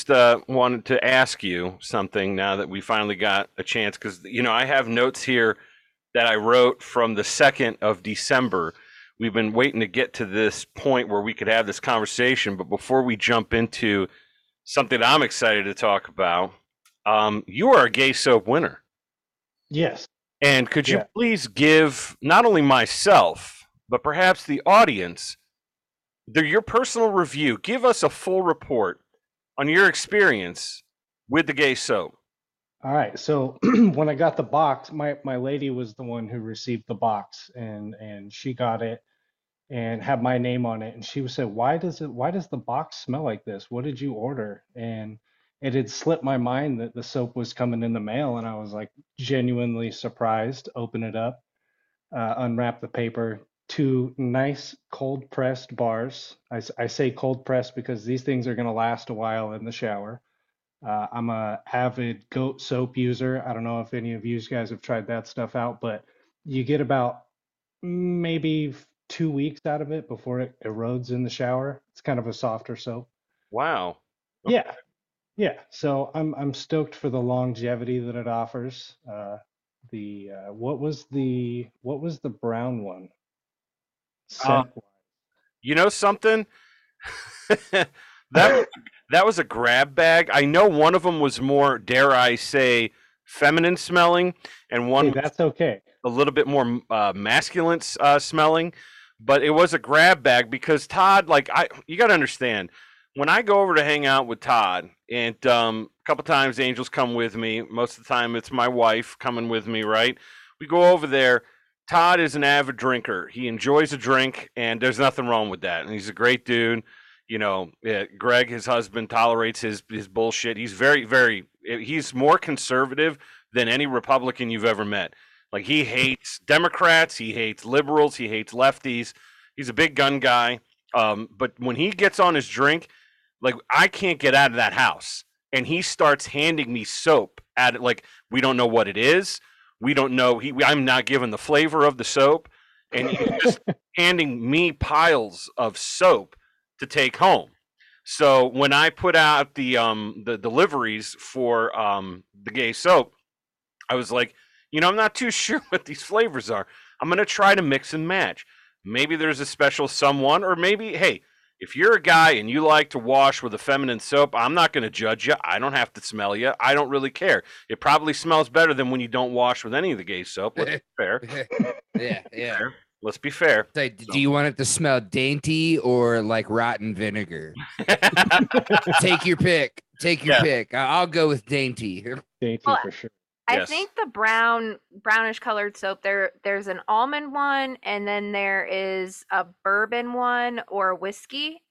just uh, wanted to ask you something now that we finally got a chance because you know I have notes here that I wrote from the second of December. We've been waiting to get to this point where we could have this conversation, but before we jump into something I'm excited to talk about, um, you are a gay soap winner. Yes. And could you Yeah. please give not only myself, but perhaps the audience, the, your personal review? Give us a full report on your experience with the gay soap. All right. So when I got the box, my my lady was the one who received the box and and she got it and had my name on it and she was said, "Why does it why does the box smell like this? What did you order?" And it had slipped my mind that the soap was coming in the mail and I was like genuinely surprised. Open it up, uh, unwrap the paper. Two nice cold pressed bars. I say cold pressed because these things are going to last a while in the shower. Uh, I'm a avid goat soap user. I don't know if any of you guys have tried that stuff out, but you get about maybe two weeks out of it before it erodes in the shower. It's kind of a softer soap. Wow. Yeah, yeah. So I'm I'm stoked for the longevity that it offers. Uh, the uh, what was the what was the brown one? Uh, You know something? that that was a grab bag. I know one of them was more, dare I say, feminine smelling, and one Hey, that's okay. a little bit more uh, masculine uh, smelling, but it was a grab bag because Todd, like I, you got to understand, when I go over to hang out with Todd, and um, a couple times Angels come with me. Most of the time, it's my wife coming with me. Right? We go over there. Todd is an avid drinker. He enjoys a drink, and there's nothing wrong with that. And he's a great dude. You know, uh, Greg, his husband, tolerates his his bullshit. He's very, very. He's more conservative than any Republican you've ever met. Like he hates Democrats, he hates liberals, he hates lefties. He's a big gun guy. Um, but when he gets on his drink, like I can't get out of that house, and he starts handing me soap at it. Like we don't know what it is. We don't know. He, I'm not given the flavor of the soap, and he's just handing me piles of soap to take home. So when I put out the um the deliveries for um the gay soap, I was like, you know, I'm not too sure what these flavors are. I'm gonna try to mix and match. Maybe there's a special someone, or maybe, hey, if you're a guy and you like to wash with a feminine soap, I'm not gonna judge you. I don't have to smell you. I don't really care. It probably smells better than when you don't wash with any of the gay soap. Let's be fair. yeah, yeah. Fair. Let's be fair. Say, do you want it to smell dainty or like rotten vinegar? Take your pick. Take your Yeah. pick. I- I'll go with dainty. Dainty Well, for sure. I Yes. think the brown brownish colored soap there there's an almond one and then there is a bourbon one or a whiskey.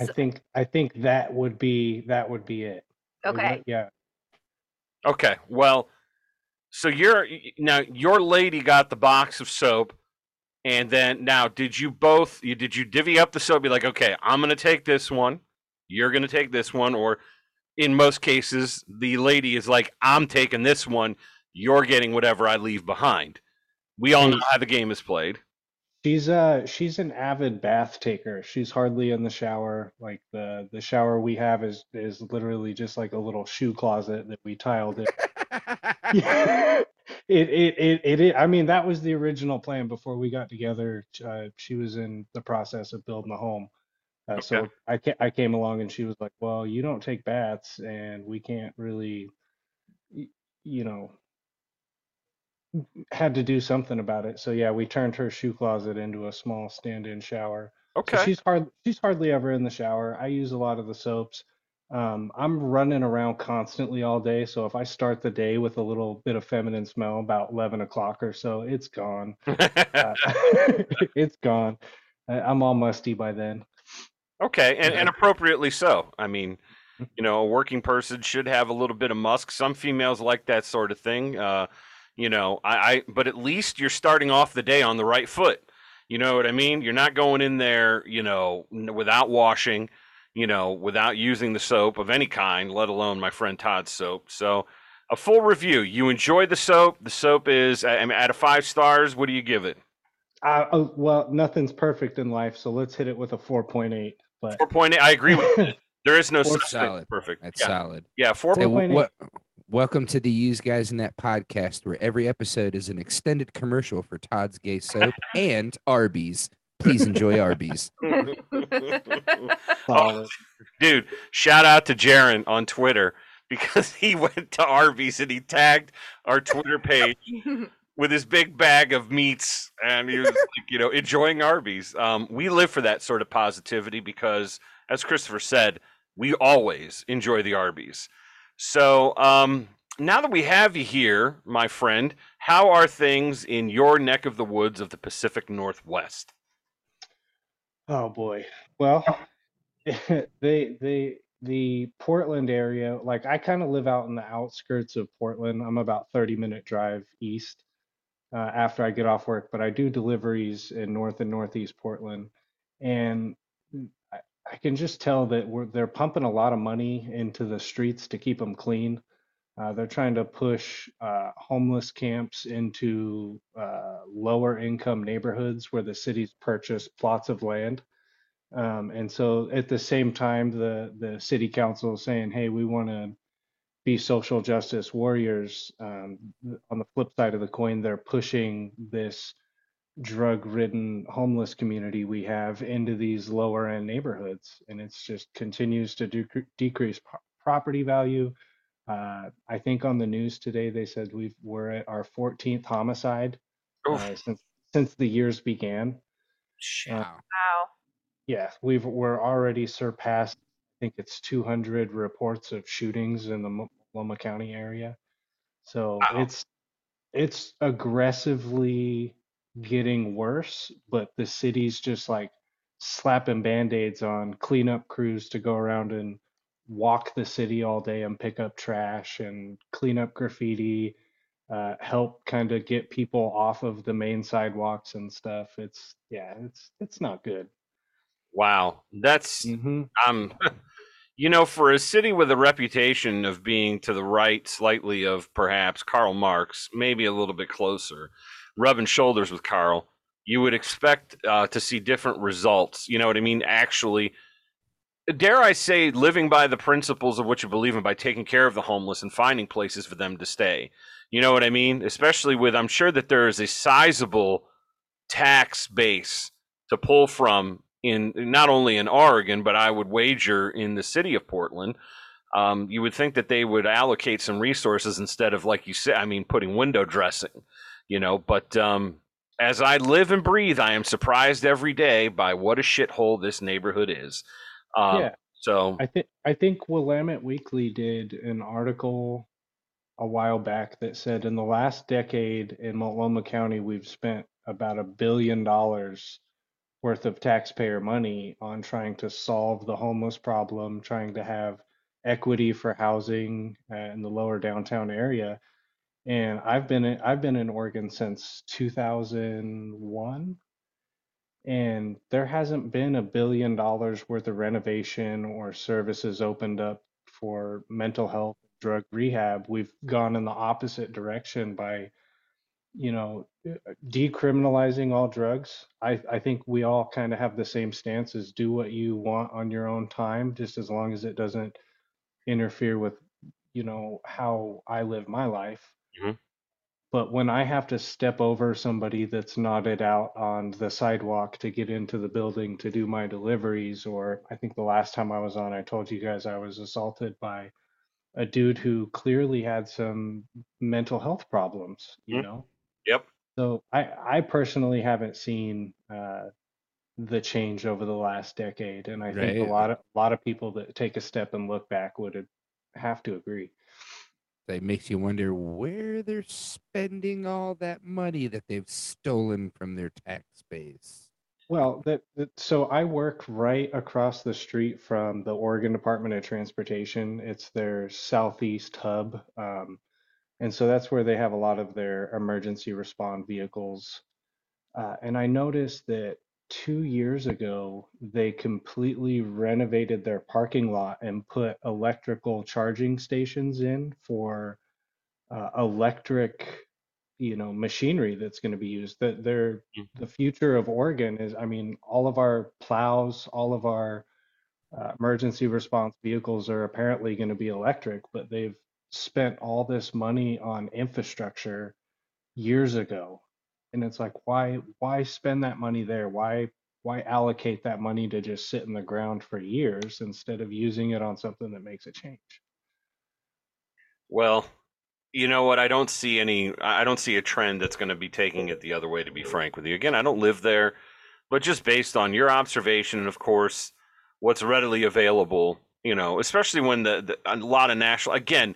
I So- think I think that would be that would be it. Okay. what- Yeah. Okay. Well, so you're now your lady got the box of soap, and then now did you both? You did you divvy up the soap? Be like, okay, I'm gonna take this one, you're gonna take this one, or in most cases, the lady is like, I'm taking this one, you're getting whatever I leave behind. We all know how the game is played. She's uh she's an avid bath taker. She's hardly in the shower. Like the the shower we have is is literally just like a little shoe closet that we tiled it. it, it it it it I mean that was the original plan before we got together. Uh, she was in the process of building a home. Uh, so I ca- I came along and she was like, "Well, you don't take baths and we can't really you know had to do something about it. So yeah, we turned her shoe closet into a small stand-in shower. So Okay. she's hard she's hardly ever in the shower. I use a lot of the soaps. Um, I'm running around constantly all day, so if I start the day with a little bit of feminine smell about 11 o'clock or so, it's gone. Uh, it's gone. I'm all musty by then. Okay, and, and appropriately so. I mean, you know, a working person should have a little bit of musk. Some females like that sort of thing. Uh, you know, I, I but at least you're starting off the day on the right foot. You know what I mean? You're not going in there, you know, without washing, you know, without using the soap of any kind, let alone my friend Todd's soap. So, a full review. You enjoyed the soap. The soap is, I mean, out of five stars, what do you give it? Uh, oh, well, nothing's perfect in life, so let's hit it with a 4.8. But 4.8. I agree with you. There is no such. Solid. Perfect. That's yeah. solid. Yeah, four. Four point eight. what, welcome to the Use Guys in That podcast, where every episode is an extended commercial for Todd's Gay Soap and Arby's. Please enjoy Arby's. Solid. Oh, dude, shout out to Jaron on Twitter because he went to Arby's and he tagged our Twitter page with his big bag of meats and he was like, you know, enjoying Arby's. Um, we live for that sort of positivity because, as Christopher said, we always enjoy the Arby's. So um, now that we have you here, my friend, how are things in your neck of the woods of the Pacific Northwest? Oh boy. Well, they they the Portland area, like I kind of live out in the outskirts of Portland. I'm about 30 minute drive east uh, after I get off work, but I do deliveries in North and Northeast Portland, and I, I can just tell that they're pumping a lot of money into the streets to keep them clean. Uh, they're trying to push uh, homeless camps into uh, lower income neighborhoods where the cities purchased plots of land. Um, and so at the same time, the, the city council is saying, hey, we want to be social justice warriors. Um, on the flip side of the coin, they're pushing this drug ridden homeless community we have into these lower end neighborhoods. And it's just continues to decre- decrease pro- property value. Uh, I think on the news today they said we've we're at our 14th homicide uh, since since the years began. Wow. wow. Yeah, we've we're already surpassed. I think it's 200 reports of shootings in the Multnomah County area. So Wow. it's it's aggressively getting worse, but the city's just like slapping band-aids on cleanup crews to go around and walk the city all day and pick up trash and clean up graffiti, uh, help kind of get people off of the main sidewalks and stuff. It's yeah, it's it's not good. Wow, that's mm-hmm. um, you know, for a city with a reputation of being to the right slightly of perhaps Karl Marx, maybe a little bit closer, rubbing shoulders with Karl, you would expect uh, to see different results. You know what I mean? Actually, dare I say, living by the principles of what you believe in by taking care of the homeless and finding places for them to stay. You know what I mean? Especially with, I'm sure that there is a sizable tax base to pull from in not only in Oregon, but I would wager in the city of Portland. Um, you would think that they would allocate some resources instead of, like you said, I mean, putting window dressing, you know. But um, as I live and breathe, I am surprised every day by what a shithole this neighborhood is. Um, Yeah. So, I think I think Willamette Weekly did an article a while back that said in the last decade in Multnomah County we've spent about a billion dollars worth of taxpayer money on trying to solve the homeless problem, trying to have equity for housing uh, in the lower downtown area. And I've been in, I've been in Oregon since 2001 and there hasn't been a billion dollars worth of renovation or services opened up for mental health drug rehab we've gone in the opposite direction by you know uh, decriminalizing all drugs i i think we all kind of have the same stance as do what you want on your own time just as long as it doesn't interfere with you know how i live my life Mhm. but when I have to step over somebody that's knotted out on the sidewalk to get into the building to do my deliveries, or I think the last time I was on, I told you guys I was assaulted by a dude who clearly had some mental health problems, you Mhm. know? Yep. So I, I personally haven't seen uh, the change over the last decade, and I think a lot of a lot of people that take a step and look back would have to agree. That makes you wonder where they're spending all that money that they've stolen from their tax base. Well, that, that so I work right across the street from the Oregon Department of Transportation. It's their southeast hub. Um, and so that's where they have a lot of their emergency respond vehicles. Uh, and I noticed that two years ago, they completely renovated their parking lot and put electrical charging stations in for uh, electric, you know, machinery that's going to be used. That they're Mhm. the future of Oregon is, I mean, all of our plows, all of our uh, emergency response vehicles are apparently going to be electric, but they've spent all this money on infrastructure years ago. And it's like, why why spend that money there? Why why allocate that money to just sit in the ground for years instead of using it on something that makes a change? Well, you know what? I don't see any. I don't see a trend that's going to be taking it the other way. To be frank with you, again, I don't live there, but just based on your observation, and of course, what's readily available, you know, especially when the, the a lot of national. Again,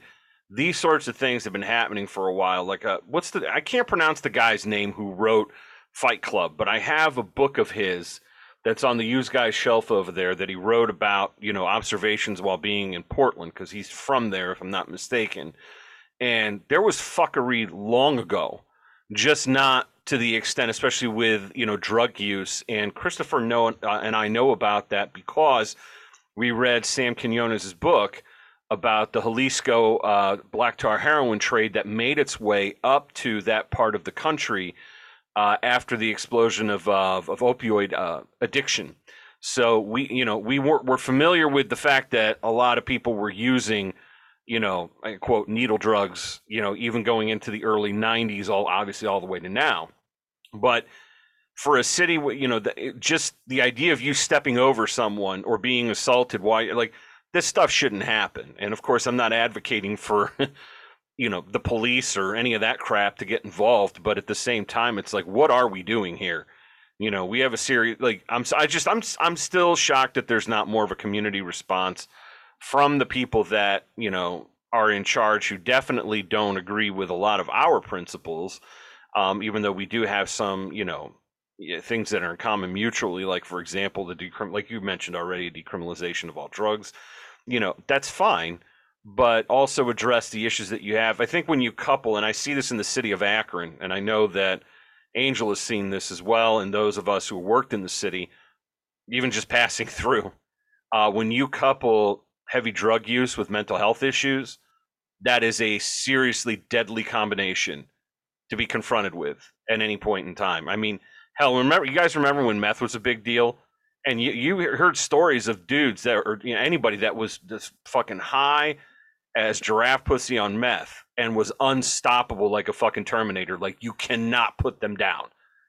these sorts of things have been happening for a while. Like, uh, what's the? I can't pronounce the guy's name who wrote Fight Club, but I have a book of his that's on the used guy's shelf over there that he wrote about, you know, observations while being in Portland because he's from there, if I'm not mistaken. And there was fuckery long ago, just not to the extent, especially with you know drug use. And Christopher know uh, and I know about that because we read Sam Quinones' book about the Xalisco uh, black tar heroin trade that made its way up to that part of the country uh, after the explosion of of, of opioid uh, addiction. So we, you know, we were, were familiar with the fact that a lot of people were using, you know, I quote needle drugs, you know, even going into the early '90s, all obviously all the way to now. But for a city, you know, the, just the idea of you stepping over someone or being assaulted, why, like, this stuff shouldn't happen. And of course, I'm not advocating for you know the police or any of that crap to get involved but at the same time it's like what are we doing here you know we have a series like i'm i just i'm i'm still shocked that there's not more of a community response from the people that you know are in charge who definitely don't agree with a lot of our principles um, even though we do have some you know things that are in common mutually like for example the decrim like you mentioned already decriminalization of all drugs you know that's fine but also address the issues that you have. I think when you couple, and I see this in the city of Akron, and I know that Angel has seen this as well, and those of us who worked in the city, even just passing through, uh, when you couple heavy drug use with mental health issues, that is a seriously deadly combination to be confronted with at any point in time. I mean, hell, remember you guys remember when meth was a big deal? And you, you heard stories of dudes that or you know, anybody that was just fucking high as giraffe pussy on meth and was unstoppable like a fucking Terminator. Like you cannot put them down.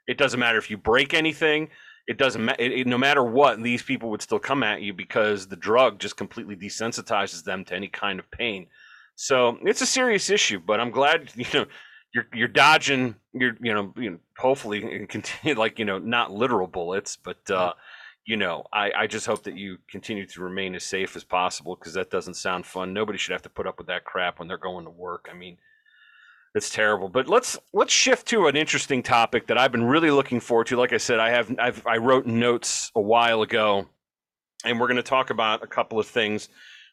It doesn't matter if you break anything. It doesn't matter. no matter what, these people would still come at you because the drug just completely desensitizes them to any kind of pain. So it's a serious issue. But I'm glad you know you're you're dodging. You're you know, you know hopefully continue like you know not literal bullets, but uh, you know, I, I just hope that you continue to remain as safe as possible because that doesn't sound fun. Nobody should have to put up with that crap when they're going to work. I mean, it's terrible. But let's let's shift to an interesting topic that I've been really looking forward to. Like I said, I have I've, I wrote notes a while ago, and we're going to talk about a couple of things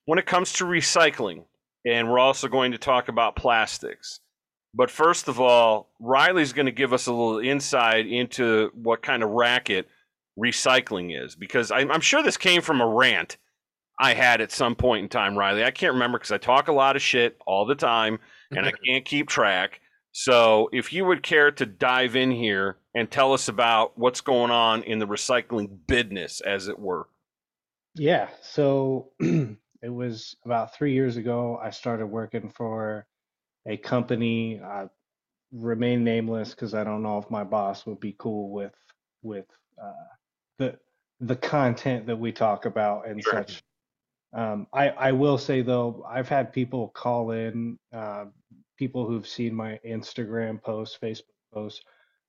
when it comes to recycling, and we're also going to talk about plastics. But first of all, Riley's going to give us a little insight into what kind of racket recycling is because I'm, I'm sure this came from a rant I had at some point in time, Riley. I can't remember because I talk a lot of shit all the time and I can't keep track. So if you would care to dive in here and tell us about what's going on in the recycling business, as it were. Yeah, so it was about three years ago. I started working for a company. I remain nameless because I don't know if my boss would be cool with with uh, the the content that we talk about and Sure. such. Um, I I will say though, I've had people call in, uh, people who've seen my Instagram posts, Facebook posts,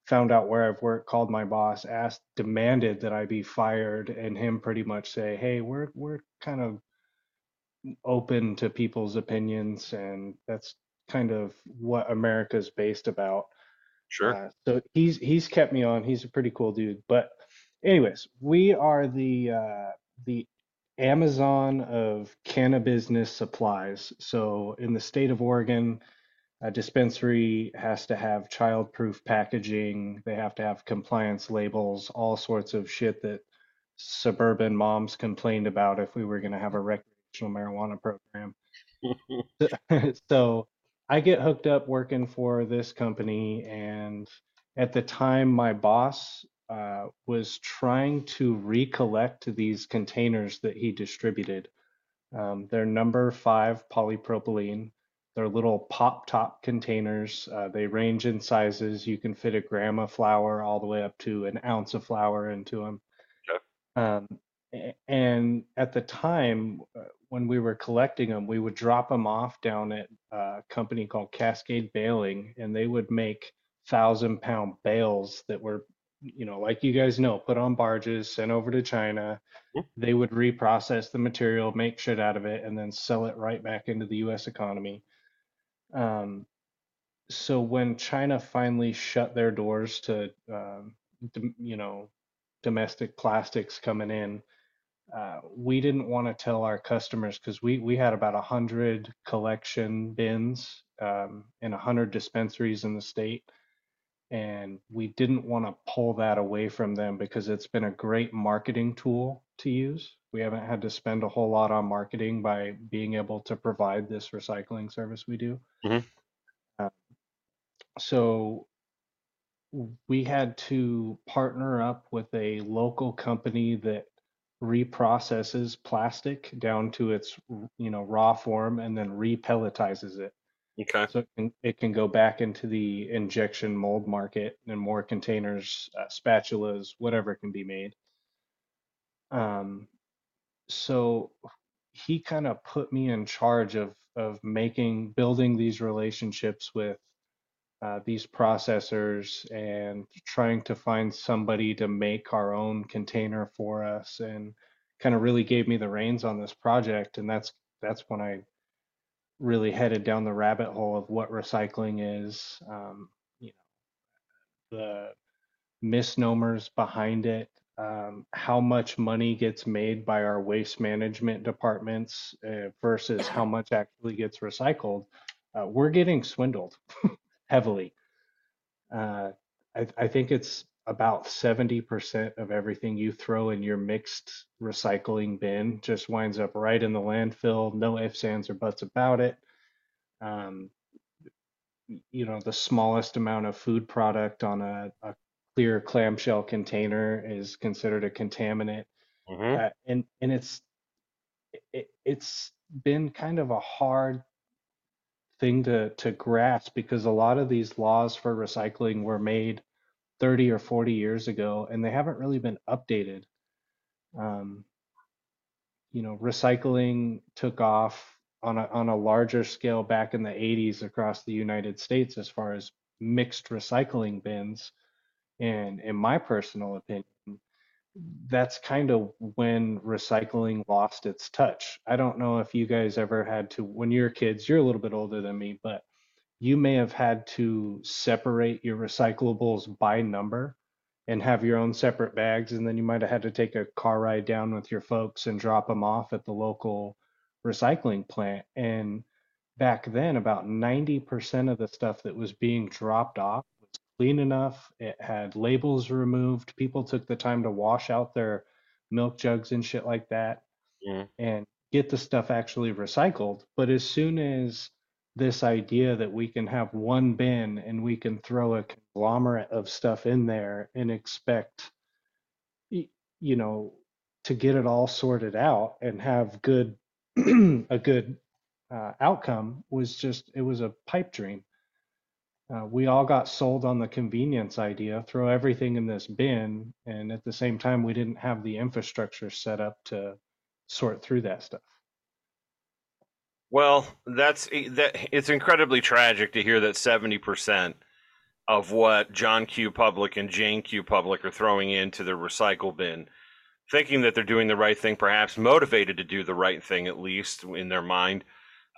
found out where I've worked, called my boss, asked, demanded that I be fired, and him pretty much say, "Hey, we're we're kind of open to people's opinions, and that's kind of what America's based about." Sure. Uh, so he's he's kept me on. He's a pretty cool dude. But anyways, we are the uh, the Amazon of cannabis supplies. So in the state of Oregon, a dispensary has to have child-proof packaging. They have to have compliance labels, all sorts of shit that suburban moms complained about if we were going to have a recreational marijuana program. so I get hooked up working for this company, and at the time, my boss uh, was trying to recollect these containers that he distributed. Um, they're number five polypropylene. They're little pop top containers. Uh, they range in sizes. You can fit a gram of flour all the way up to an ounce of flour into them. Okay. Um, and at the time, uh, when we were collecting them, we would drop them off down at a company called Cascade Baling, and they would make thousand pound bales that were, you know, like you guys know, put on barges, sent over to China. They would reprocess the material, make shit out of it, and then sell it right back into the US economy. Um, so when China finally shut their doors to, um, you know, domestic plastics coming in, uh, we didn't want to tell our customers because we we had about a hundred collection bins um, and a hundred dispensaries in the state, and we didn't want to pull that away from them because it's been a great marketing tool to use. We haven't had to spend a whole lot on marketing by being able to provide this recycling service we do. Mhm. Uh, so we had to partner up with a local company that reprocesses plastic down to its you know raw form and then repelletizes it Okay. so it can, it can go back into the injection mold market and more containers uh, spatulas whatever can be made um so he kind of put me in charge of of making building these relationships with uh, these processors and trying to find somebody to make our own container for us and kind of really gave me the reins on this project and that's that's when I really headed down the rabbit hole of what recycling is um, you know the misnomers behind it um, how much money gets made by our waste management departments uh, versus how much actually gets recycled uh, we're getting swindled heavily. Uh, I, I think it's about 70% of everything you throw in your mixed recycling bin just winds up right in the landfill. No ifs, ands, or buts about it. Um, you know, the smallest amount of food product on a, a clear clamshell container is considered a contaminant. Mhm. Uh, and and it's it, it's been kind of a hard thing to to grasp because a lot of these laws for recycling were made 30 or 40 years ago and they haven't really been updated. Um, you know, recycling took off on a on a larger scale back in the 80s across the United States as far as mixed recycling bins. And in my personal opinion, that's kind of when recycling lost its touch. I don't know if you guys ever had to, when you're kids, you're a little bit older than me, but you may have had to separate your recyclables by number and have your own separate bags. And then you might have had to take a car ride down with your folks and drop them off at the local recycling plant. And back then, about 90% of the stuff that was being dropped off was clean enough. It had labels removed. People took the time to wash out their milk jugs and shit like that Mhm. and get the stuff actually recycled. But as soon as this idea that we can have one bin and we can throw a conglomerate of stuff in there and expect, you know, to get it all sorted out and have good, a good uh, outcome was just, it was a pipe dream. Uh, we all got sold on the convenience idea, throw everything in this bin, and at the same time, we didn't have the infrastructure set up to sort through that stuff. Well, that's that. It's incredibly tragic to hear that seventy percent of what John Q. Public and Jane Q. Public are throwing into the recycle bin, thinking that they're doing the right thing, perhaps motivated to do the right thing, at least in their mind,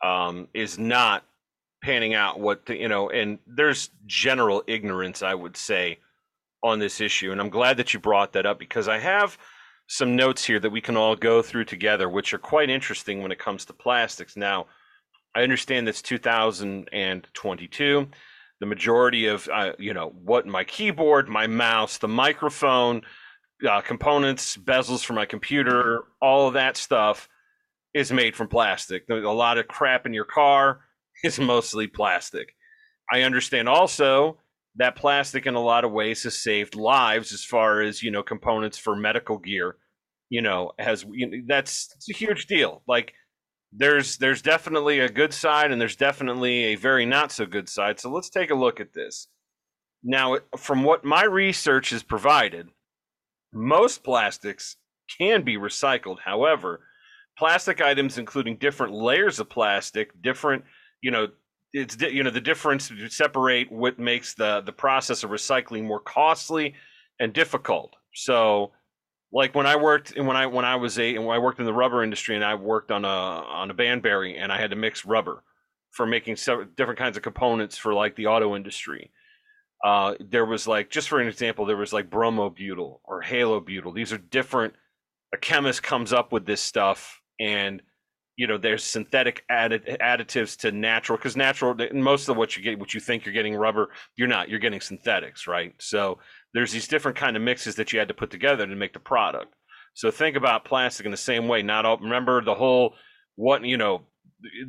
um, is not panning out. What the, you know, and there's general ignorance, I would say, on this issue, and I'm glad that you brought that up because I have some notes here that we can all go through together, which are quite interesting when it comes to plastics. Now, I understand that's 2022. The majority of, uh, you know, what my keyboard, my mouse, the microphone, uh, components, bezels for my computer, all of that stuff is made from plastic. A lot of crap in your car is mostly plastic. I understand also that plastic in a lot of ways has saved lives as far as you know components for medical gear you know has you know, that's a huge deal. Like there's there's definitely a good side and there's definitely a very not so good side. So let's take a look at this. Now from what my research has provided most plastics can be recycled. However plastic items including different layers of plastic different you know it's you know the difference to separate what makes the the process of recycling more costly and difficult. So like when I worked and when I when I was a and when I worked in the rubber industry and I worked on a on a Banbury and I had to mix rubber for making several different kinds of components for like the auto industry. Uh, there was like just for an example, there was like bromobutyl or halobutyl. These are different. A chemist comes up with this stuff, and you know there's synthetic added additives to natural because natural most of what you get, what you think you're getting rubber, you're not. You're getting synthetics, right? So there's these different kind of mixes that you had to put together to make the product. So think about plastic in the same way. Not all, remember the whole what you know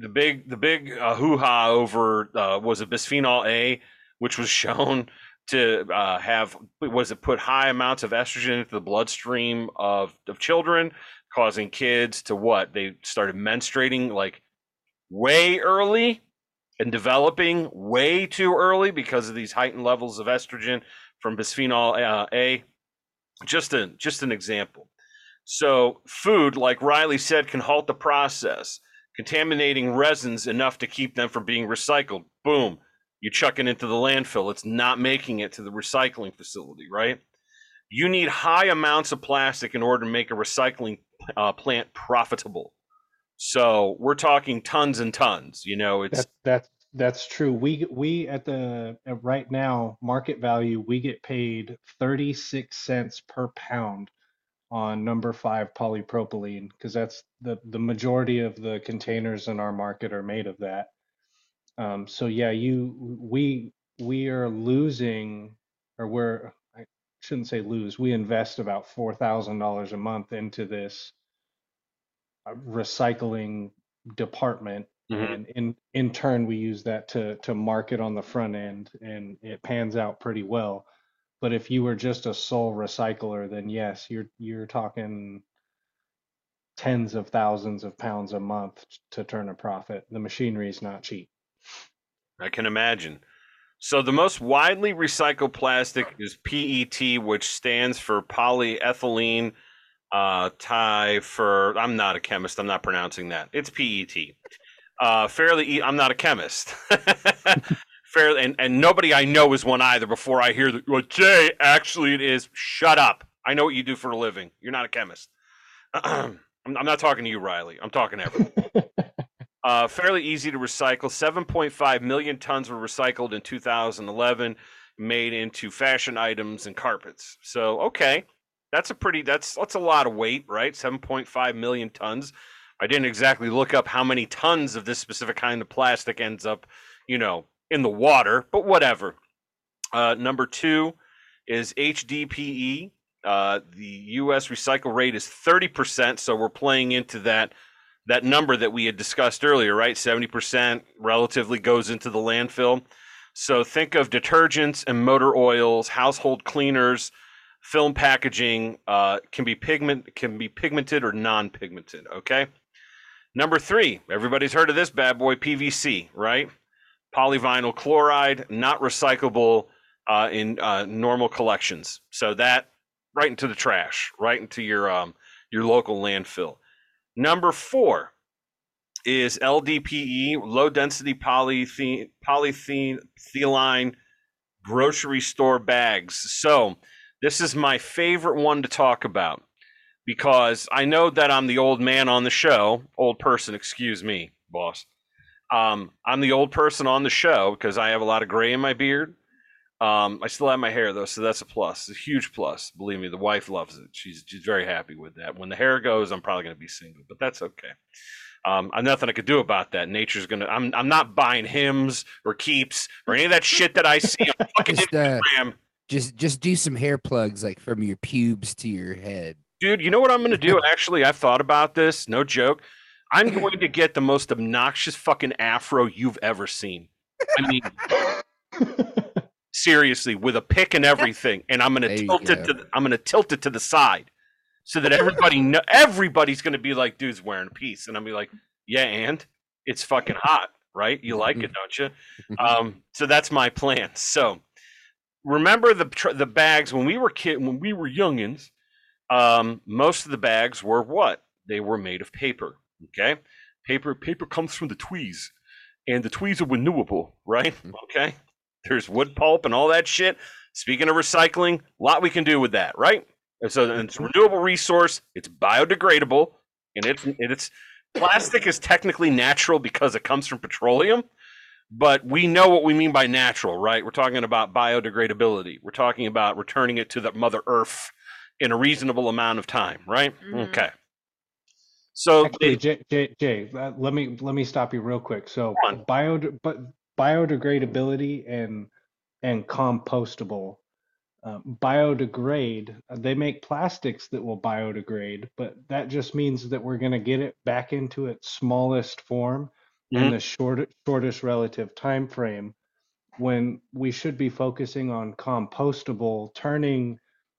the big the big uh, hoo ha over uh, was it bisphenol A, which was shown to uh, have was it put high amounts of estrogen into the bloodstream of of children, causing kids to what they started menstruating like way early and developing way too early because of these heightened levels of estrogen from bisphenol uh, A. Just a just an example. So food, like Riley said, can halt the process, contaminating resins enough to keep them from being recycled. Boom, you chuck it into the landfill. It's not making it to the recycling facility, right? You need high amounts of plastic in order to make a recycling uh, plant profitable. So we're talking tons and tons. You know, it's That that's that's true. We we at the at right now market value we get paid 36 cents per pound on number 5 polypropylene because that's the the majority of the containers in our market are made of that. Um, so yeah, you we we are losing or we're shouldn't say lose. We invest about $4,000 a month into this uh, recycling department Mhm. and in in turn we use that to to market on the front end and it pans out pretty well but if you were just a sole recycler then yes you're you're talking tens of thousands of pounds a month to turn a profit the machinery is not cheap I can imagine. So the most widely recycled plastic is PET, which stands for polyethylene uh, tie for. I'm not a chemist. I'm not pronouncing that. It's PET. Uh, fairly. I'm not a chemist. fairly, and, and nobody I know is one either. Before I hear that, well, Jay, actually, it is. Shut up. I know what you do for a living. You're not a chemist. I'm, I'm not talking to you, Riley. I'm talking to everyone. Uh, fairly easy to recycle. 7.5 million tons were recycled in 2011, made into fashion items and carpets. So, okay, that's a pretty that's that's a lot of weight, right? 7.5 million tons. I didn't exactly look up how many tons of this specific kind of plastic ends up, you know, in the water, but whatever. Uh, number two is HDPE. Uh, the U.S. recycle rate is 30%, so we're playing into that that number that we had discussed earlier, right? 70% relatively goes into the landfill. So think of detergents and motor oils, household cleaners, film packaging uh, can be pigment can be pigmented or non-pigmented. Okay. Number three, everybody's heard of this bad boy, PVC, right? Polyvinyl chloride, not recyclable uh, in uh, normal collections. So that right into the trash, right into your um, your local landfill. Number four is LDPE, low density polythene, polyethylene grocery store bags. So, this is my favorite one to talk about because I know that I'm the old man on the show, old person, excuse me, boss. Um, I'm the old person on the show because I have a lot of gray in my beard. Um, I still have my hair though, so that's a plus. It's a huge plus. Believe me, the wife loves it. She's she's very happy with that. When the hair goes, I'm probably gonna be single, but that's okay. Um, I'm nothing I could do about that. Nature's gonna. I'm I'm not buying Hims or Keeps or any of that shit that I see on fucking Just uh, Instagram. just just do some hair plugs like from your pubes to your head. Dude, you know what I'm going to do? Actually, I've thought about this. No joke. I'm going to get the most obnoxious fucking afro you've ever seen. I mean, seriously with a pick and everything, and I'm gonna There tilt it go. to the, I'm gonna tilt it to the side so that everybody know everybody's gonna be like, dude's wearing a piece, and I'm be like, yeah, and it's fucking hot, right? You like it, don't you? Um, so that's my plan. So remember the tr- the bags when we were kid when we were youngins. Um, most of the bags were what? They were made of paper. Okay, paper paper comes from the tweez, and the tweez are renewable, right? Okay, there's wood pulp and all that shit. Speaking of recycling, a lot we can do with that, right? And so it's a renewable resource. It's biodegradable, and it's it's plastic is technically natural because it comes from petroleum but we know what we mean by natural, right? We're talking about biodegradability. We're talking about returning it to the Mother Earth in a reasonable amount of time, right? Mhm. Okay. So Actually, Jay, Jay, Jay let me let me stop you real quick. So bio but biodegradability and and compostable um, biodegrade. uh, They make plastics that will biodegrade, but that just means that we're going to get it back into its smallest form Mhm. in the short, shortest relative time frame. When we should be focusing on compostable, turning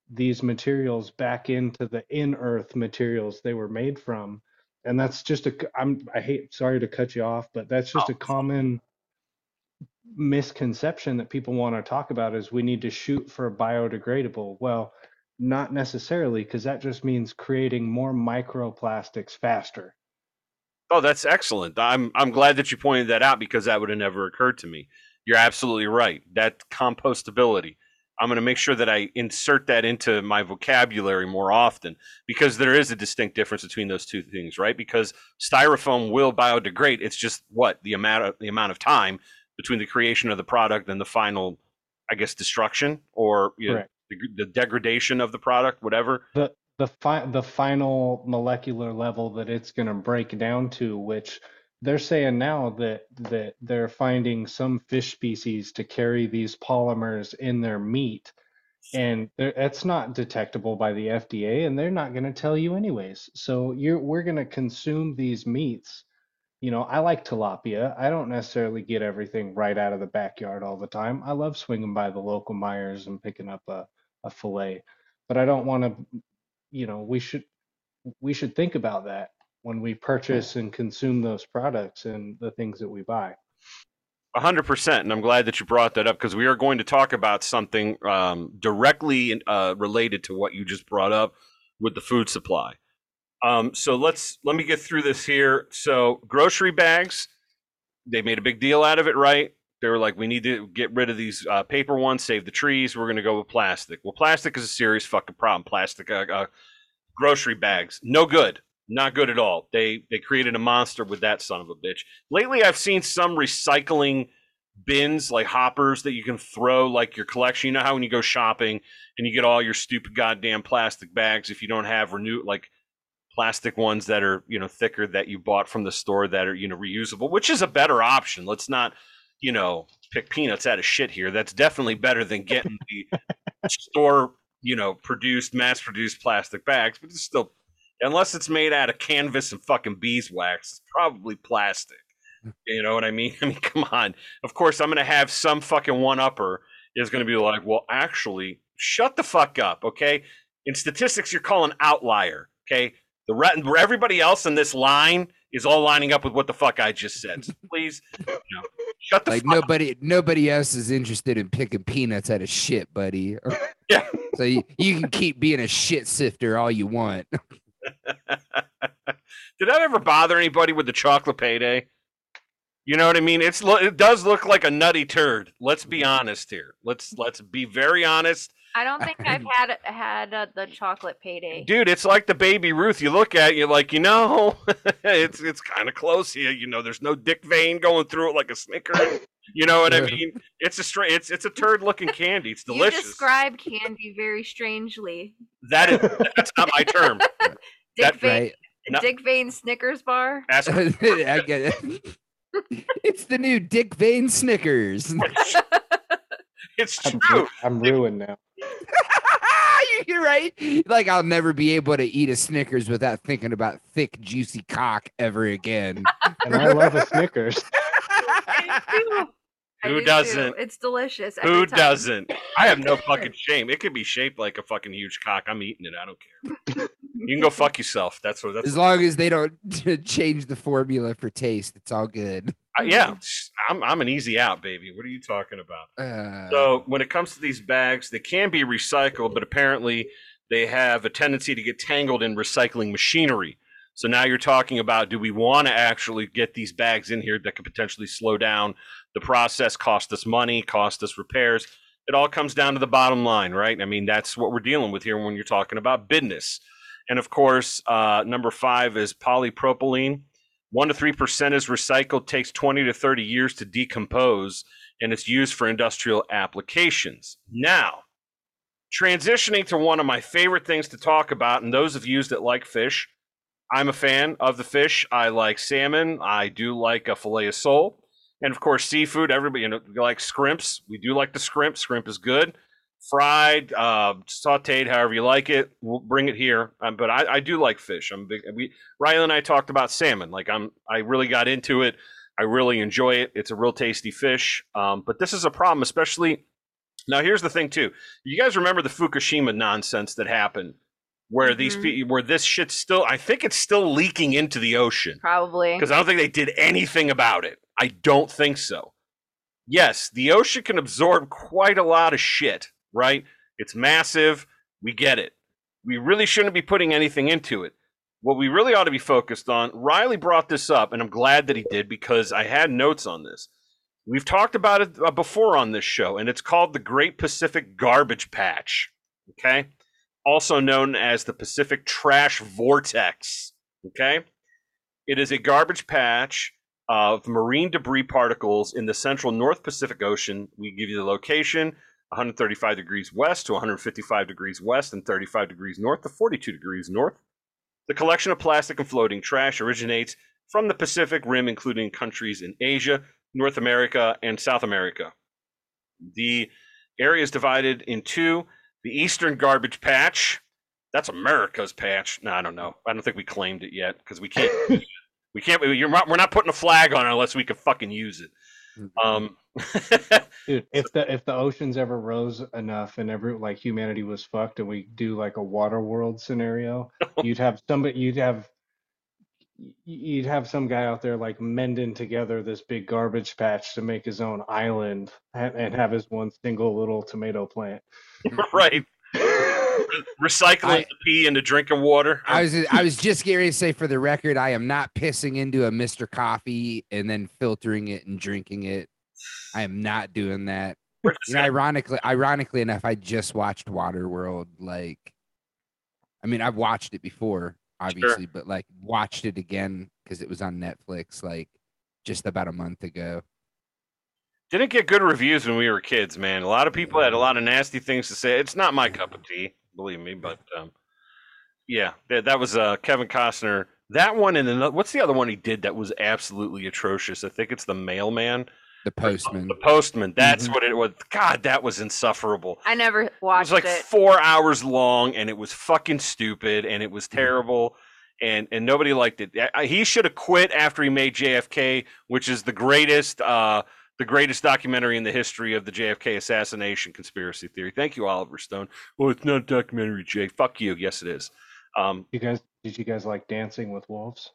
these materials back into the in earth materials they were made from and that's just a, I'm, i hate sorry to cut you off but that's just Oh. a common misconception that people want to talk about is we need to shoot for biodegradable well not necessarily because that just means creating more microplastics faster oh, that's excellent. I'm I'm glad that you pointed that out because that would have never occurred to me. You're absolutely right. That compostability. I'm going to make sure that I insert that into my vocabulary more often because there is a distinct difference between those two things, right? Because styrofoam will biodegrade. It's just what the amount of the amount of time between the creation of the product and the final, I guess, destruction or you know, the, the degradation of the product, whatever. the the fi- the final molecular level that it's going to break down to which they're saying now that that they're finding some fish species to carry these polymers in their meat and that's not detectable by the FDA and they're not going to tell you anyways so you're we're going to consume these meats you know I like tilapia. I don't necessarily get everything right out of the backyard all the time. I love swinging by the local Myers and picking up a a fillet but I don't want to you know we should we should think about that when we purchase and consume those products and the things that we buy. A hundred percent, and I'm glad that you brought that up because we are going to talk about something um, directly uh, related to what you just brought up with the food supply. Um, so let's let me get through this here. So grocery bags, they made a big deal out of it, right? They were like, we need to get rid of these uh, paper ones, save the trees. We're going to go with plastic. Well, plastic is a serious fucking problem. Plastic uh, uh, grocery bags, no good, not good at all. They they created a monster with that son of a bitch. Lately, I've seen some recycling bins like hoppers that you can throw like your collection. You know how when you go shopping and you get all your stupid goddamn plastic bags if you don't have renew like plastic ones that are you know thicker that you bought from the store that are you know reusable, which is a better option. Let's not you know pick peanuts out of shit here. That's definitely better than getting the store you know produced mass produced plastic bags, but it's still unless it's made out of canvas and fucking beeswax, it's probably plastic. You know what I mean? I mean, come on. Of course, I'm going to have some fucking one upper is going to be like, well, actually, shut the fuck up, okay? In statistics, you're calling outlier, okay? The re- where everybody else in this line is all lining up with what the fuck I just said. So please, you know, shut the like fuck up. nobody nobody else is interested in picking peanuts out of shit, buddy. Yeah. So you, you can keep being a shit sifter all you want. Did that ever bother anybody with the chocolate payday? You know what I mean? It's it does look like a nutty turd. Let's be honest here. Let's let's be very honest. I don't think I've had had uh, the chocolate payday. Dude, it's like the baby Ruth. You look at it, you're like, you know, it's it's kind of close here. You know, there's no dick vein going through it like a Snicker. You know what I mean? It's a straight. It's it's a turd looking candy. It's You delicious. described candy very strangely. that is that's not my term. Dick That- Vane, Right. No. Dick Vane Snickers bar. Ask I get it. it's the new Dick Vane Snickers. it's I'm, true. I'm ruined now. You're right. Like I'll never be able to eat a Snickers without thinking about thick, juicy cock ever again. And I love a Snickers. Me too. I Who do doesn't? It's delicious. every Who time. doesn't? I have no fucking shame. It could be shaped like a fucking huge cock. I'm eating it. I don't care. You can go fuck yourself. That's what. That's As long as they don't change the formula for taste, it's all good. I- yeah. I'm I'm an easy out, baby. What are you talking about? Uh, So when it comes to these bags, they can be recycled, but apparently they have a tendency to get tangled in recycling machinery. So now you're talking about do we want to actually get these bags in here that could potentially slow down the process, cost us money, cost us repairs. It all comes down to the bottom line, right? I mean, that's what we're dealing with here when you're talking about business. And of course, uh, number five is polypropylene. One to three percent is recycled, takes 20 to 30 years to decompose and it's used for industrial applications. Now, transitioning to one of my favorite things to talk about, and those of you that like fish, I'm a fan of the fish. I like salmon. I do like a fillet of sole. And of course, seafood. Everybody you know, like scrimps. We do like the scrimp. Scrimp is good. Fried, uh, sauteed, however you like it. We'll bring it here. Um, but I, I do like fish. I'm big. We Riley and I talked about salmon. Like I'm, I really got into it. I really enjoy it. It's a real tasty fish. Um, but this is a problem, especially now. Here's the thing, too. You guys remember the Fukushima nonsense that happened, where these Mhm. pe- where this shit's still. I think it's still leaking into the ocean Probably. because I don't think they did anything about it. I don't think so. Yes, the ocean can absorb quite a lot of shit, right? It's massive. We get it. We really shouldn't be putting anything into it. What we really ought to be focused on, Riley brought this up, and I'm glad that he did because I had notes on this. We've talked about it uh, before on this show, and it's called the Great Pacific Garbage Patch. Okay? Also known as the Pacific Trash Vortex. Okay? It is a garbage patch of marine debris particles in the central North Pacific Ocean. We give you the location 135 degrees west to 155 degrees west and 35 degrees north to 42 degrees north. The collection of plastic and floating trash originates from the Pacific Rim, including countries in Asia, North America, and South America. The area is divided in two the Eastern Garbage Patch. That's America's patch. No, I don't know. I don't think we claimed it yet because we can't. we can't. You're not, we're not putting a flag on it unless we can fucking use it. Um, Dude, if the if the oceans ever rose enough and every like humanity was fucked and we do like a water world scenario, you'd have somebody you'd have y- you'd have some guy out there like mending together this big garbage patch to make his own island and, and have his one single little tomato plant. right. Recycling I- the pee into drinking water. I was I was just getting ready to say for the record, I am not pissing into a Mr. Coffee and then filtering it and drinking it. I am not doing that. You know, ironically, ironically enough, I just watched Waterworld. Like, I mean, I've watched it before, obviously, but like watched it again because it was on Netflix, like just about a month ago. didn't get good reviews when we were kids, man. A lot of people had a lot of nasty things to say. It's not my cup of tea, believe me, but um, yeah, that, that was uh, Kevin Costner. That one and another. What's the other one he did that was absolutely atrocious? I think it's the Mailman, The Postman. the Postman. That's Mhm. what it was. God, that was insufferable. I never watched It watched was like it. four hours long, and it was fucking stupid, and it was Mm-hmm. terrible, and and nobody liked it. I- I- He should have quit after he made JFK, which is the greatest, uh, the greatest documentary in the history of the JFK assassination conspiracy theory. Thank you, Oliver Stone. Well, it's not a documentary, Jay. Fuck you. Yes, it is. Um, You guys did you guys like Dancing with Wolves?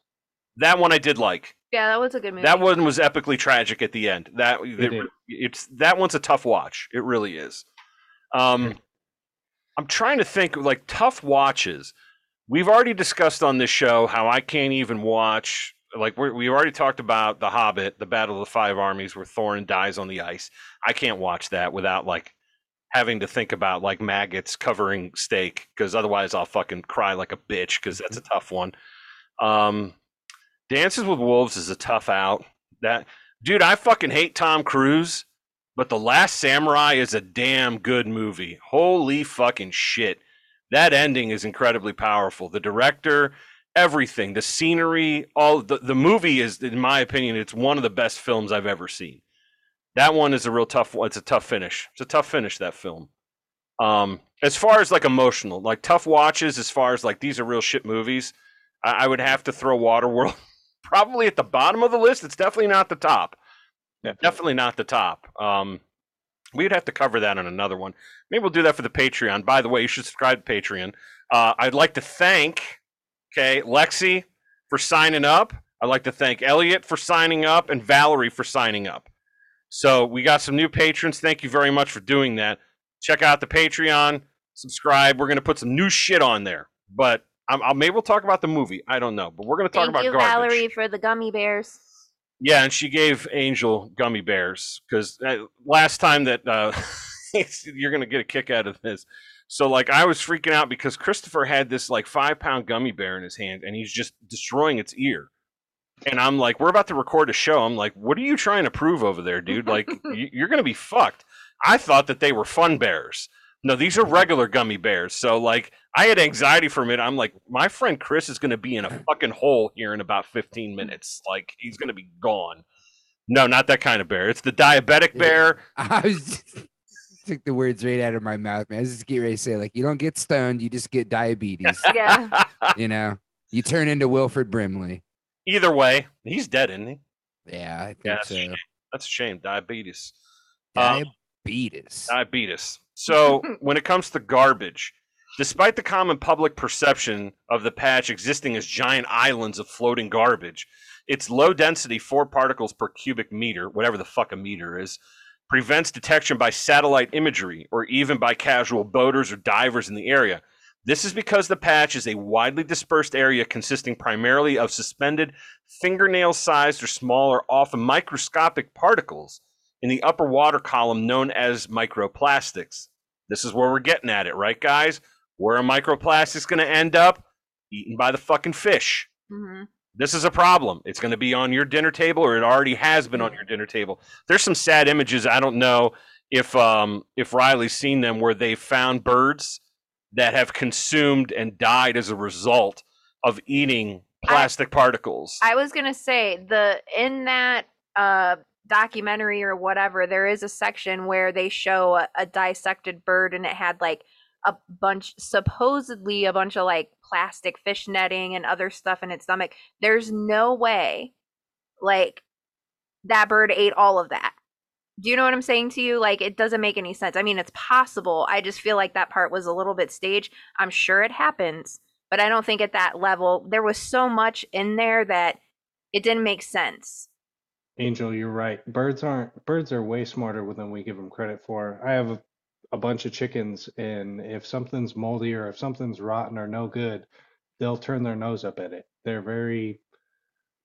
That one I did like. Yeah, that was a good movie. That one was epically tragic at the end. That it- is. it's that one's a tough watch. It really is. Um, I'm trying to think like tough watches. We've already discussed on this show how I can't even watch. Like we we already talked about the Hobbit, the Battle of the Five Armies, where Thorin dies on the ice. I can't watch that without like having to think about like maggots covering steak because otherwise I'll fucking cry like a bitch because that's a tough one. Um, Dances with Wolves is a tough out. That dude, I fucking hate Tom Cruise, but The Last Samurai is a damn good movie. Holy fucking shit. That ending is incredibly powerful. The director, everything, the scenery, all the, the movie is, in my opinion, it's one of the best films I've ever seen. That one is a real tough one. It's a tough finish. It's a tough finish, that film. Um, as far as like emotional, like tough watches, as far as like these are real shit movies, I, I would have to throw Waterworld probably at the bottom of the list. It's definitely not the top. Definitely not the top. Um, we'd have to cover that on another one. Maybe we'll do that for the Patreon. By the way, you should subscribe to Patreon. Uh, I'd like to thank, okay, Lexi for signing up. I'd like to thank Elliot for signing up and Valerie for signing up. So we got some new patrons. Thank you very much for doing that. Check out the Patreon. Subscribe. We're gonna put some new shit on there, but I'm, I'll, maybe we'll talk about the movie. I don't know, but we're gonna talk Thank about you, garbage. Valerie, for the gummy bears. Yeah, and she gave Angel gummy bears because uh, last time that uh, you're gonna get a kick out of this. So like I was freaking out because Christopher had this like five pound gummy bear in his hand and he's just destroying its ear. And I'm like, we're about to record a show. I'm like, what are you trying to prove over there, dude? Like, you're gonna be fucked. I thought that they were fun bears. No, these are regular gummy bears. So like, I had anxiety for a minute. I'm like, my friend Chris is gonna be in a fucking hole here in about 15 minutes. Like, he's gonna be gone. No, not that kind of bear. It's the diabetic Yeah. bear. I was just, took the words right out of my mouth, man. I was just getting ready to say, like, you don't get stoned, you just get diabetes. Yeah. you know, you turn into Wilfred Brimley. Either way, he's dead, isn't he? Yeah, I think Yeah, that's, a so. shame. that's a shame. Diabetes. Um, Diabetes. Diabetes. So when it comes to garbage, despite the common public perception of the patch existing as giant islands of floating garbage, its low density four particles per cubic meter, whatever the fuck a meter is, prevents detection by satellite imagery or even by casual boaters or divers in the area. This is because the patch is a widely dispersed area consisting primarily of suspended fingernail sized or smaller, often microscopic particles in the upper water column known as microplastics. This is where we're getting at it, right, guys? Where are microplastics going to end up? Eaten by the fucking fish. hmm This is a problem. It's going to be on your dinner table, or it already has been on your dinner table. There's some sad images. I don't know if um, if Riley's seen them, where they found birds that have consumed and died as a result of eating plastic particles. I was gonna say the in that uh documentary or whatever, there is a section where they show a, a dissected bird and it had like a bunch supposedly a bunch of like plastic fish netting and other stuff in its stomach. There's no way like that bird ate all of that. Do you know what I'm saying to you? Like it doesn't make any sense. I mean, it's possible. I just feel like that part was a little bit staged. I'm sure it happens, but I don't think at that level there was so much in there that it didn't make sense. Angel, you're right. Birds aren't birds are way smarter than we give them credit for. I have a, a bunch of chickens, and if something's moldy or if something's rotten or no good, they'll turn their nose up at it. They're very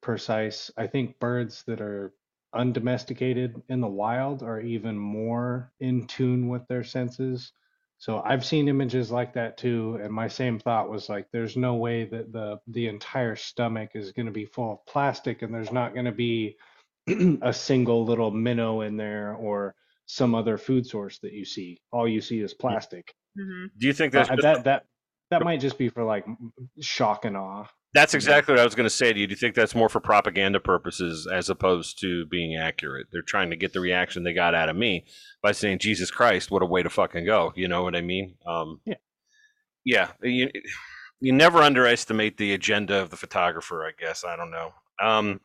precise. I think birds that are undomesticated in the wild are even more in tune with their senses. So I've seen images like that too, and my same thought was like, there's no way that the the entire stomach is going to be full of plastic, and there's not going to be a single little minnow in there or some other food source that you see. All you see is plastic. hmm Do you think Uh, just that that that might just be for like m- shock and awe. That's exactly what I was going to say to you. Do you think that's more for propaganda purposes as opposed to being accurate? They're trying to get the reaction they got out of me by saying, "Jesus Christ, what a way to fucking go!" You know what I mean? Um, Yeah. Yeah. You, you never underestimate the agenda of the photographer. I guess I don't know. Um,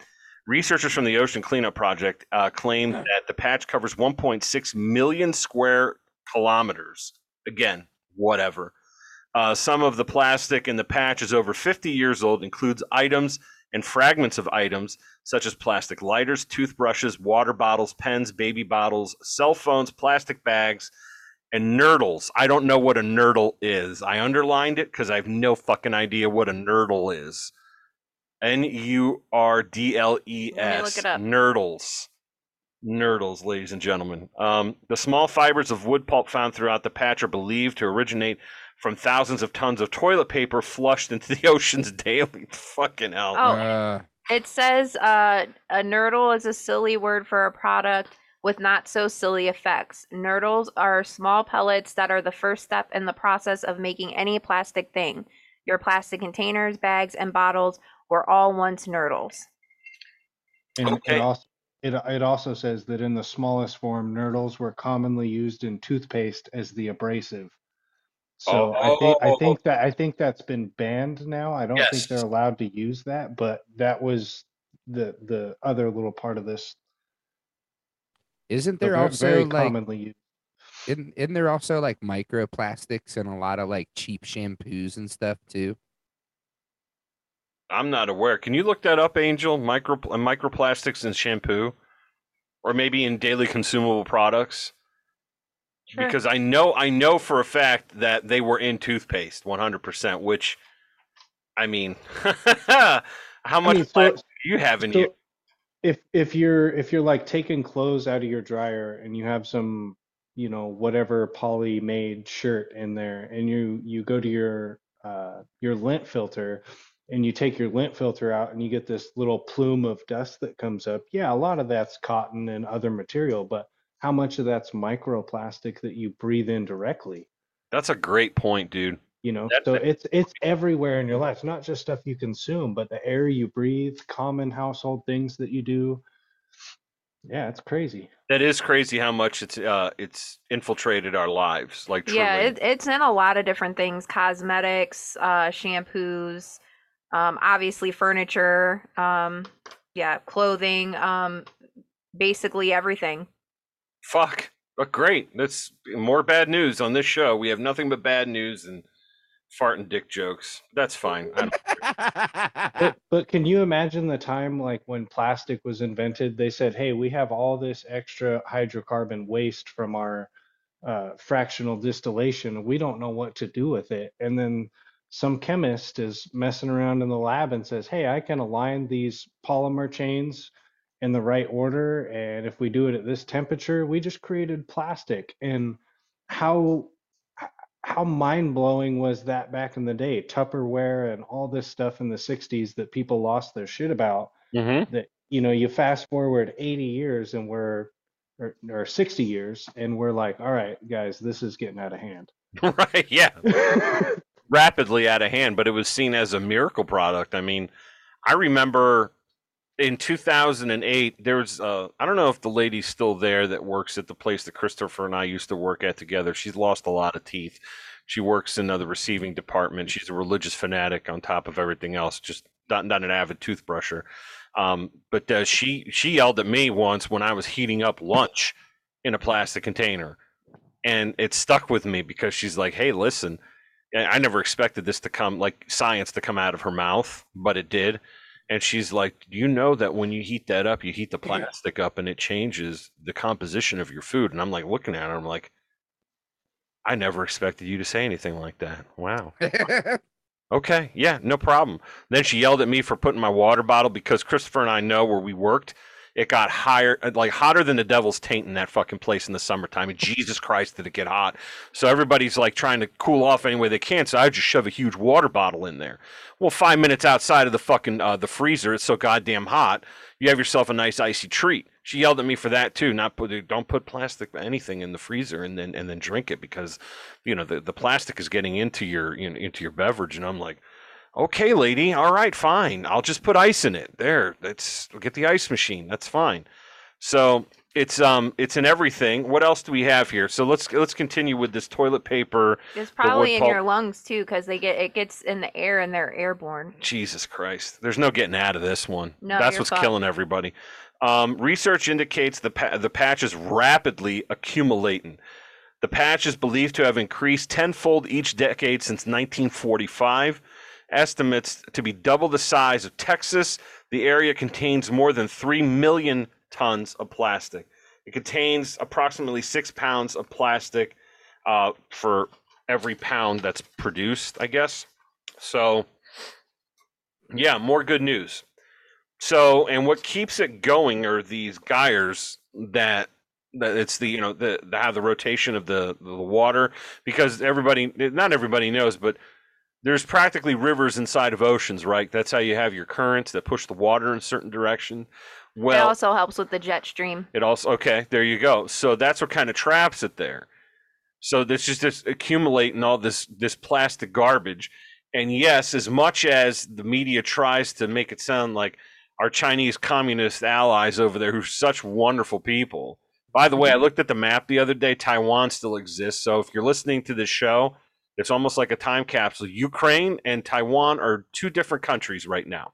researchers from the Ocean Cleanup Project uh, claimed that the patch covers 1.6 million square kilometers. Again, whatever. Uh, some of the plastic in the patch is over 50 years old, includes items and fragments of items such as plastic lighters, toothbrushes, water bottles, pens, baby bottles, cell phones, plastic bags, and nurdles. I don't know what a nurdle is. I underlined it because I have no fucking idea what a nurdle is. N U R D L E Let me look S. it up. Nurdles. Nurdles, ladies and gentlemen. Um, the small fibers of wood pulp found throughout the patch are believed to originate from thousands of tons of toilet paper flushed into the oceans daily. Fucking hell. Oh. Uh, It says uh, a nurdle is a silly word for a product with not so silly effects. Nurdles are small pellets that are the first step in the process of making any plastic thing. Your plastic containers, bags, and bottles were all once nurdles. And Okay. it also it it also says that in the smallest form, nurdles were commonly used in toothpaste as the abrasive. So oh, I think I oh, oh, oh. think that I think that's been banned now. I don't think they're allowed to use that, but that was the the other little part of this Isn't there ver- also very like commonly used. isn't, isn't there also like microplastics and a lot of like cheap shampoos and stuff too? I'm not aware. Can you look that up, Angel? Micro microplastics in shampoo, or maybe in daily consumable products. Sure. Because I know I know for a fact that they were in toothpaste, 100%. Which, I mean, how much mean, so- plastic do you have in So you? if if you're if you're like taking clothes out of your dryer and you have some, you know, whatever poly made shirt in there and you you go to your uh your lint filter and you take your lint filter out and you get this little plume of dust that comes up. Yeah, a lot of that's cotton and other material, but how much of that's microplastic that you breathe in directly? That's a great point, dude. You know, That's so it. it's it's everywhere in your life, not just stuff you consume, but the air you breathe, common household things that you do. Yeah, it's crazy. That is crazy how much it's uh it's infiltrated our lives. Like truly. Yeah, it, it's in a lot of different things cosmetics, uh, shampoos, um, obviously furniture, um, yeah, clothing, um, basically everything. Fuck. But great. That's more bad news on this show. We have nothing but bad news and fart and dick jokes. That's fine. I don't, But but can you imagine the time like when plastic was invented? They said, "Hey, we have all this extra hydrocarbon waste from our uh, fractional distillation. We don't know what to do with it." And then some chemist is messing around in the lab and says, "Hey, I can align these polymer chains in the right order, and if we do it at this temperature, we just created plastic." And how how mind blowing was that back in the day? Tupperware and all this stuff in the 60s that people lost their shit about. Mhm. That, you know, you fast forward 80 years and we're, or, or 60 years, and we're like, all right, guys, this is getting out of hand. right. Yeah. Rapidly out of hand, but it was seen as a miracle product. I mean, I remember in 2008, there was, uh, I don't know if the lady's still there that works at the place that Christopher and I used to work at together. She's lost a lot of teeth. She works in uh, the receiving department. She's a religious fanatic on top of everything else, just not, not an avid toothbrusher. Um, but uh, she she yelled at me once when I was heating up lunch in a plastic container, and it stuck with me because she's like, "Hey, listen, I never expected this to come like science to come out of her mouth, but it did." And she's like, you know that when you heat that up, you heat the plastic up, and it changes the composition of your food?" And I'm like looking at her, I'm like, "I never expected you to say anything like that." Wow. Okay, yeah, no problem. Then she yelled at me for putting my water bottle because Christopher and I know where we worked. It got higher, uh, like hotter than the devil's taint in that fucking place in the summertime. And Jesus Christ, did it get hot? So everybody's like trying to cool off any way they can. So I just shove a huge water bottle in there. Well, five minutes outside of the fucking uh, the freezer, it's so goddamn hot. You have yourself a nice icy treat. She yelled at me for that too. Not put don't put plastic anything in the freezer and then and then drink it because you know the, the plastic is getting into your you know, into your beverage. And I'm like, okay, lady, all right, fine. I'll just put ice in it. There, that's get the ice machine. That's fine. So it's um it's in everything. What else do we have here? So let's let's continue with this toilet paper. It's probably in pulp- your lungs too, because they get it gets in the air and they're airborne. Jesus Christ, there's no getting out of this one. No, That's what's fucked. killing everybody. Um, research indicates the pa- the patch is rapidly accumulating. The patch is believed to have increased tenfold each decade since 1945. Estimates to be double the size of Texas. The area contains more than 3 million tons of plastic. It contains approximately six pounds of plastic uh, for every pound that's produced, I guess. So, yeah, more good news. So, and what keeps it going are these gyres that that it's the you know the, the have the rotation of the the water because everybody not everybody knows but there's practically rivers inside of oceans right that's how you have your currents that push the water in a certain direction Well, it also helps with the jet stream. it also okay, there you go. So that's what kind of traps it there. So this is just accumulating all this this plastic garbage. And yes, as much as the media tries to make it sound like our Chinese communist allies over there who are such wonderful people. By the way, I mm-hmm. looked at the map the other day. Taiwan still exists. So if you're listening to this show, it's almost like a time capsule. Ukraine and Taiwan are two different countries right now.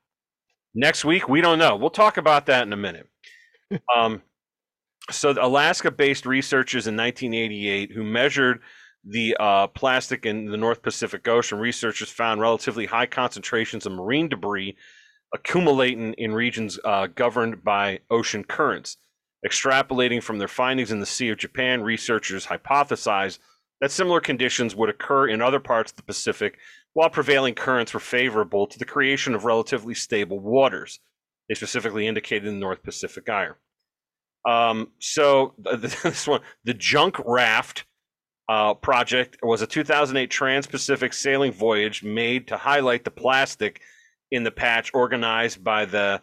Next week, we don't know. We'll talk about that in a minute. Um, so the Alaska-based researchers in 1988 who measured the uh, plastic in the North Pacific Ocean, researchers found relatively high concentrations of marine debris accumulating in regions uh, governed by ocean currents. Extrapolating from their findings in the Sea of Japan, researchers hypothesized that similar conditions would occur in other parts of the Pacific while prevailing currents were favorable to the creation of relatively stable waters. They specifically indicated in the North Pacific Gyre. Um, so this one, the Junk Raft uh, project was a 2008 trans-Pacific sailing voyage made to highlight the plastic in the patch organized by the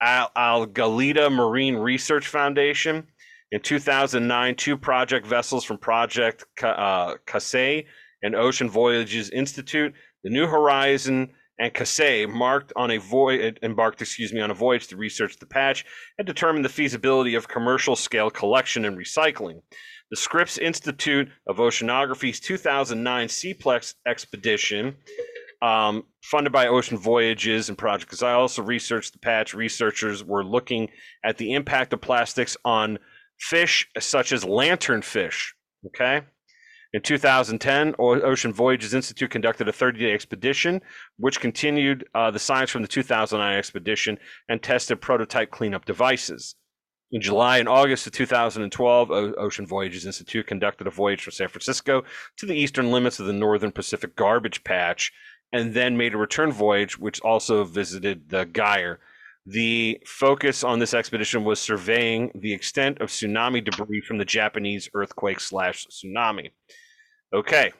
Al- Algalita Marine Research Foundation. In 2009, two project vessels from Project uh, Kaisei and Ocean Voyages Institute, the New Horizon and Kaisei, marked on a voyage embarked, excuse me, on a voyage to research the patch and determine the feasibility of commercial scale collection and recycling. The Scripps Institute of Oceanography's 2009 Seaplex expedition um, funded by Ocean Voyages and Project. Because also researched the patch. Researchers were looking at the impact of plastics on fish such as lanternfish. Okay. In 2010, Ocean Voyages Institute conducted a 30 day expedition, which continued uh, the science from the 2009 expedition and tested prototype cleanup devices. In July and August of 2012, O- Ocean Voyages Institute conducted a voyage from San Francisco to the eastern limits of the Northern Pacific Garbage Patch and then made a return voyage, which also visited the Gyre. The focus on this expedition was surveying the extent of tsunami debris from the Japanese earthquake slash tsunami. Okay,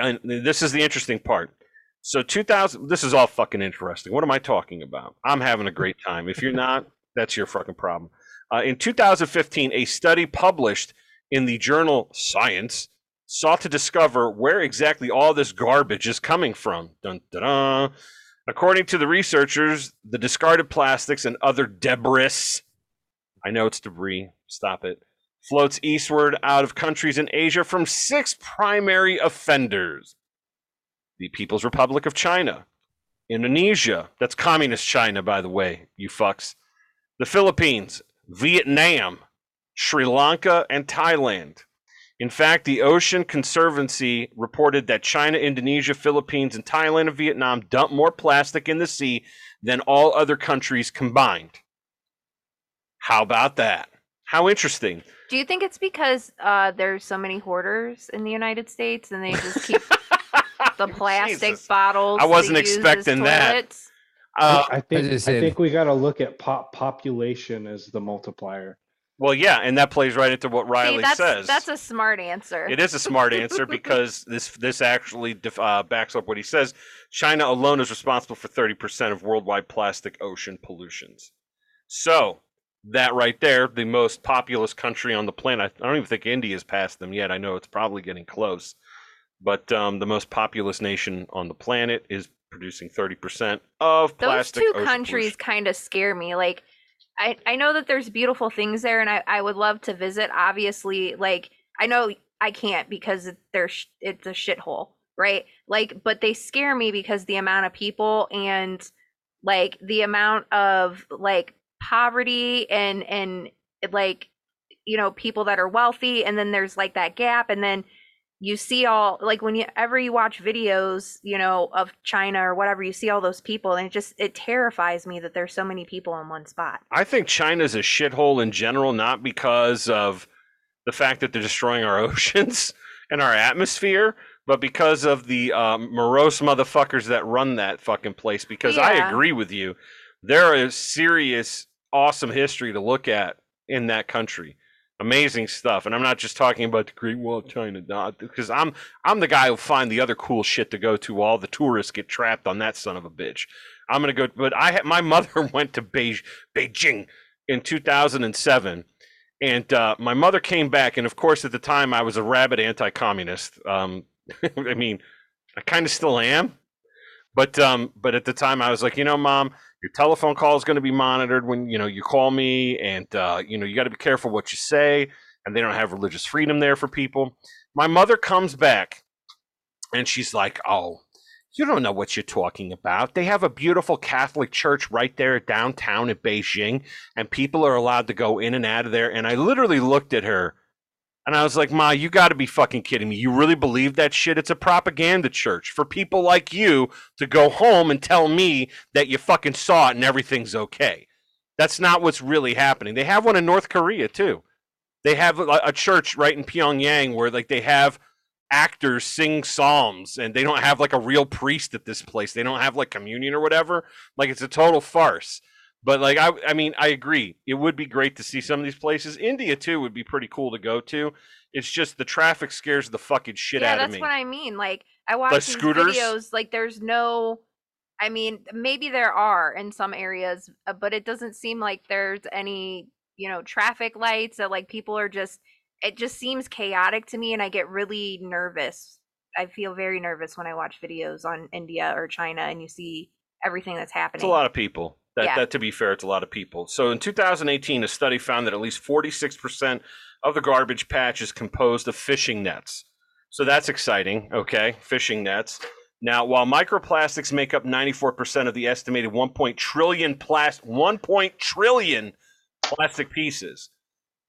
and this is the interesting part. So 2000, this is all fucking interesting. What am I talking about? I'm having a great time. If you're not, that's your fucking problem. Uh, in 2015, a study published in the journal Science sought to discover where exactly all this garbage is coming from. Dun, dun, dun. According to the researchers, the discarded plastics and other debris, I know it's debris, stop it, floats eastward out of countries in Asia from six primary offenders the People's Republic of China, Indonesia, that's communist China, by the way, you fucks, the Philippines, Vietnam, Sri Lanka, and Thailand. In fact, the Ocean Conservancy reported that China, Indonesia, Philippines, and Thailand and Vietnam dump more plastic in the sea than all other countries combined. How about that? How interesting. Do you think it's because uh, there's so many hoarders in the United States and they just keep the plastic Jesus. bottles? I wasn't expecting that. Uh, I think I just said- think we got to look at pop population as the multiplier. Well, yeah, and that plays right into what Riley See, that's, says. that's a smart answer. It is a smart answer because this this actually def- uh, backs up what he says. China alone is responsible for 30% of worldwide plastic ocean pollutions. So, that right there, the most populous country on the planet. I don't even think India's passed them yet. I know it's probably getting close. But um, the most populous nation on the planet is producing 30% of plastic. Those two countries kind of scare me. Like, I I know that there's beautiful things there, and I I would love to visit. Obviously, like I know I can't because it- it's a shithole, right? Like, but they scare me because the amount of people and like the amount of like poverty and and like you know people that are wealthy, and then there's like that gap, and then you see all like whenever you watch videos you know of china or whatever you see all those people and it just it terrifies me that there's so many people in one spot I think China's a shithole in general, not because of the fact that they're destroying our oceans and our atmosphere, but because of the um, morose motherfuckers that run that fucking place. Because I agree with you, there is serious, awesome history to look at in that country. Amazing stuff, and I'm not just talking about the Great Wall of China, because I'm I'm the guy who find the other cool shit to go to. While all the tourists get trapped on that son of a bitch. I'm gonna go, but I my mother went to Beij, Beijing in 2007, and uh, my mother came back, and of course at the time I was a rabid anti-communist. Um, I mean, I kind of still am, but um, but at the time I was like, you know, mom, your telephone call is going to be monitored when you know you call me, and uh, you know you got to be careful what you say, and they don't have religious freedom there for people. My mother comes back, and she's like, oh You don't know what you're talking about. They have a beautiful Catholic church right there downtown in Beijing, and people are allowed to go in and out of there. And I literally looked at her and I was like, Ma, you got to be fucking kidding me. You really believe that shit? It's a propaganda church for people like you to go home and tell me that you fucking saw it and everything's okay. That's not what's really happening. They have one in North Korea too. They have a, a church right in Pyongyang where like they have actors sing psalms and they don't have like a real priest at this place. They don't have like communion or whatever. Like it's a total farce. But like I I mean I agree. It would be great to see some of these places. India too would be pretty cool to go to. It's just the traffic scares the fucking shit yeah, out of me. that's what I mean. Like I watch these scooters? videos. Like there's no. I mean, maybe there are in some areas, uh, but it doesn't seem like there's any, you know, traffic lights that like people are just. It just seems chaotic to me, and I get really nervous. I feel very nervous when I watch videos on India or China, and you see everything that's happening. It's a lot of people. That, Yeah. that, to be fair, it's a lot of people. So in 2018, a study found that at least 46% of the garbage patch is composed of fishing nets. So that's exciting. Okay, fishing nets. Now, while microplastics make up 94% of the estimated 1. point trillion plas- 1 point trillion plastic pieces,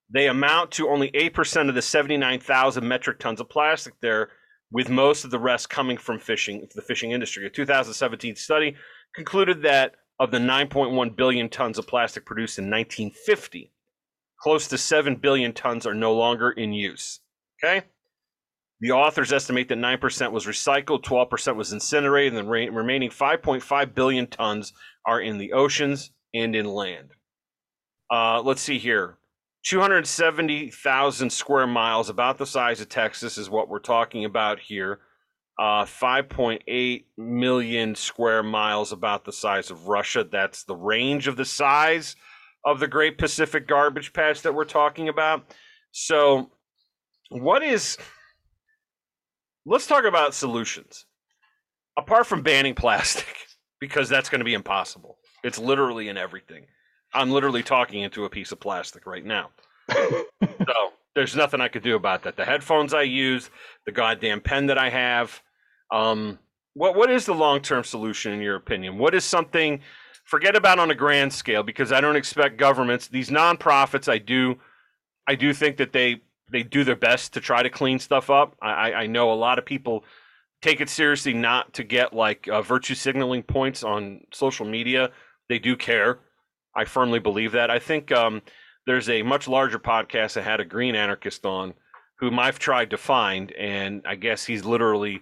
they amount to only 8% of the 79,000 metric tons of plastic there, with most of the rest coming from fishing, the fishing industry. A 2017 study concluded that of the 9.1 billion tons of plastic produced in 1950, close to 7 billion tons are no longer in use. Okay? The authors estimate that 9% was recycled, 12% was incinerated, and the remaining 5.5 billion tons are in the oceans and in land. Uh, let's see here. 270,000 square miles, about the size of Texas, is what we're talking about here. Uh, 5.8 million square miles, about the size of Russia. That's the range of the size of the Great Pacific Garbage Patch that we're talking about. So, what is. Let's talk about solutions. Apart from banning plastic, because that's going to be impossible. It's literally in everything. I'm literally talking into a piece of plastic right now. So there's nothing I could do about that. The headphones I use, the goddamn pen that I have. Um, what what is the long term solution in your opinion? What is something? Forget about on a grand scale because I don't expect governments. These nonprofits, I do, I do think that they they do their best to try to clean stuff up. I I know a lot of people take it seriously not to get like uh, virtue signaling points on social media. They do care. I firmly believe that. I think um, there's a much larger podcast that had a green anarchist on whom I've tried to find, and I guess he's literally,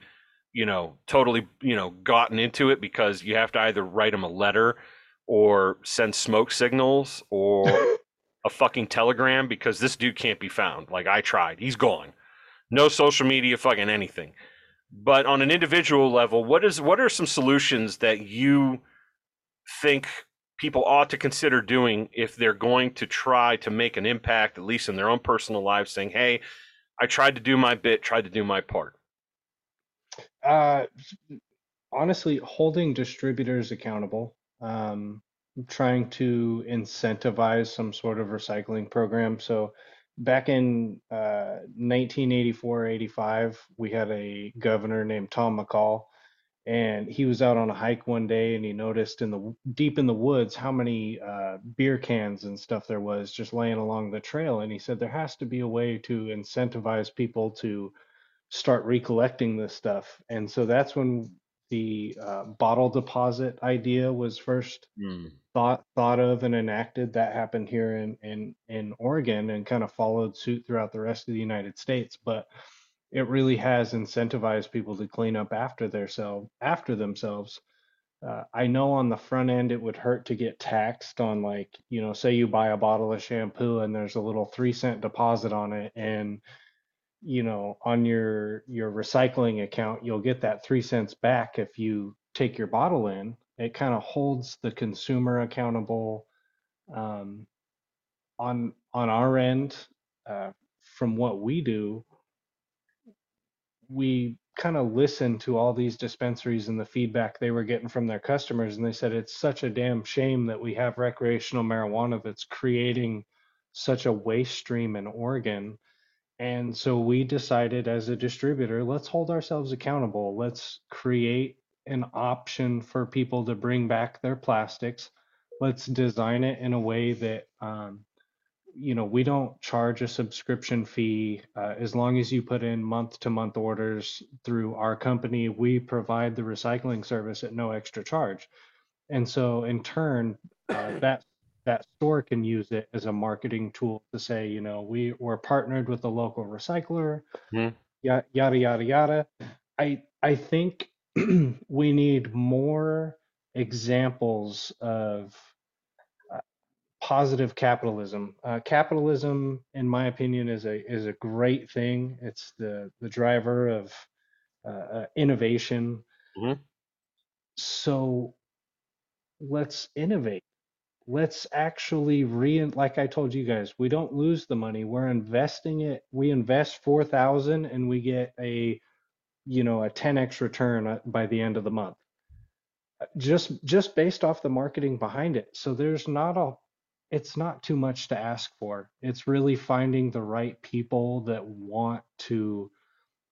you know, totally, you know, gotten into it because you have to either write him a letter or send smoke signals or a fucking telegram because this dude can't be found. Like I tried, he's gone. No social media, fucking anything. But on an individual level, what is what are some solutions that you think people ought to consider doing if they're going to try to make an impact, at least in their own personal lives, saying, hey, I tried to do my bit, tried to do my part. Uh, honestly, holding distributors accountable, um, trying to incentivize some sort of recycling program. So back in uh, 1984, 85, we had a governor named Tom McCall, and he was out on a hike one day and he noticed in the deep in the woods how many uh, beer cans and stuff there was just laying along the trail. And he said there has to be a way to incentivize people to start recollecting this stuff. And so that's when the uh, bottle deposit idea was first thought thought of and enacted. That happened here in in in Oregon and kind of followed suit throughout the rest of the United States. But it really has incentivized people to clean up after their self after themselves. Uh, I know on the front end it would hurt to get taxed on like you know say you buy a bottle of shampoo and there's a little three cent deposit on it and you know on your your recycling account you'll get that three cents back if you take your bottle in. It kind of holds the consumer accountable um, on on our end uh, from what we do we kind of listened to all these dispensaries and the feedback they were getting from their customers and they said it's such a damn shame that we have recreational marijuana that's creating such a waste stream in Oregon and so we decided as a distributor let's hold ourselves accountable let's create an option for people to bring back their plastics. Let's design it in a way that, um, you know, we don't charge a subscription fee uh, as long as you put in month to month orders through our company. We provide the recycling service at no extra charge. And so, in turn, uh, that that store can use it as a marketing tool to say, you know, we we're partnered with a local recycler, ya- yada yada yada. I I think we need more examples of uh, positive capitalism. Uh, capitalism, in my opinion, is a is a great thing. It's the the driver of uh, uh, innovation. Mhm. So let's innovate. Let's actually re like I told you guys, we don't lose the money. We're investing it. We invest four thousand and we get a you know a 10x return uh, by the end of the month just just based off the marketing behind it so there's not a it's not too much to ask for it's really finding the right people that want to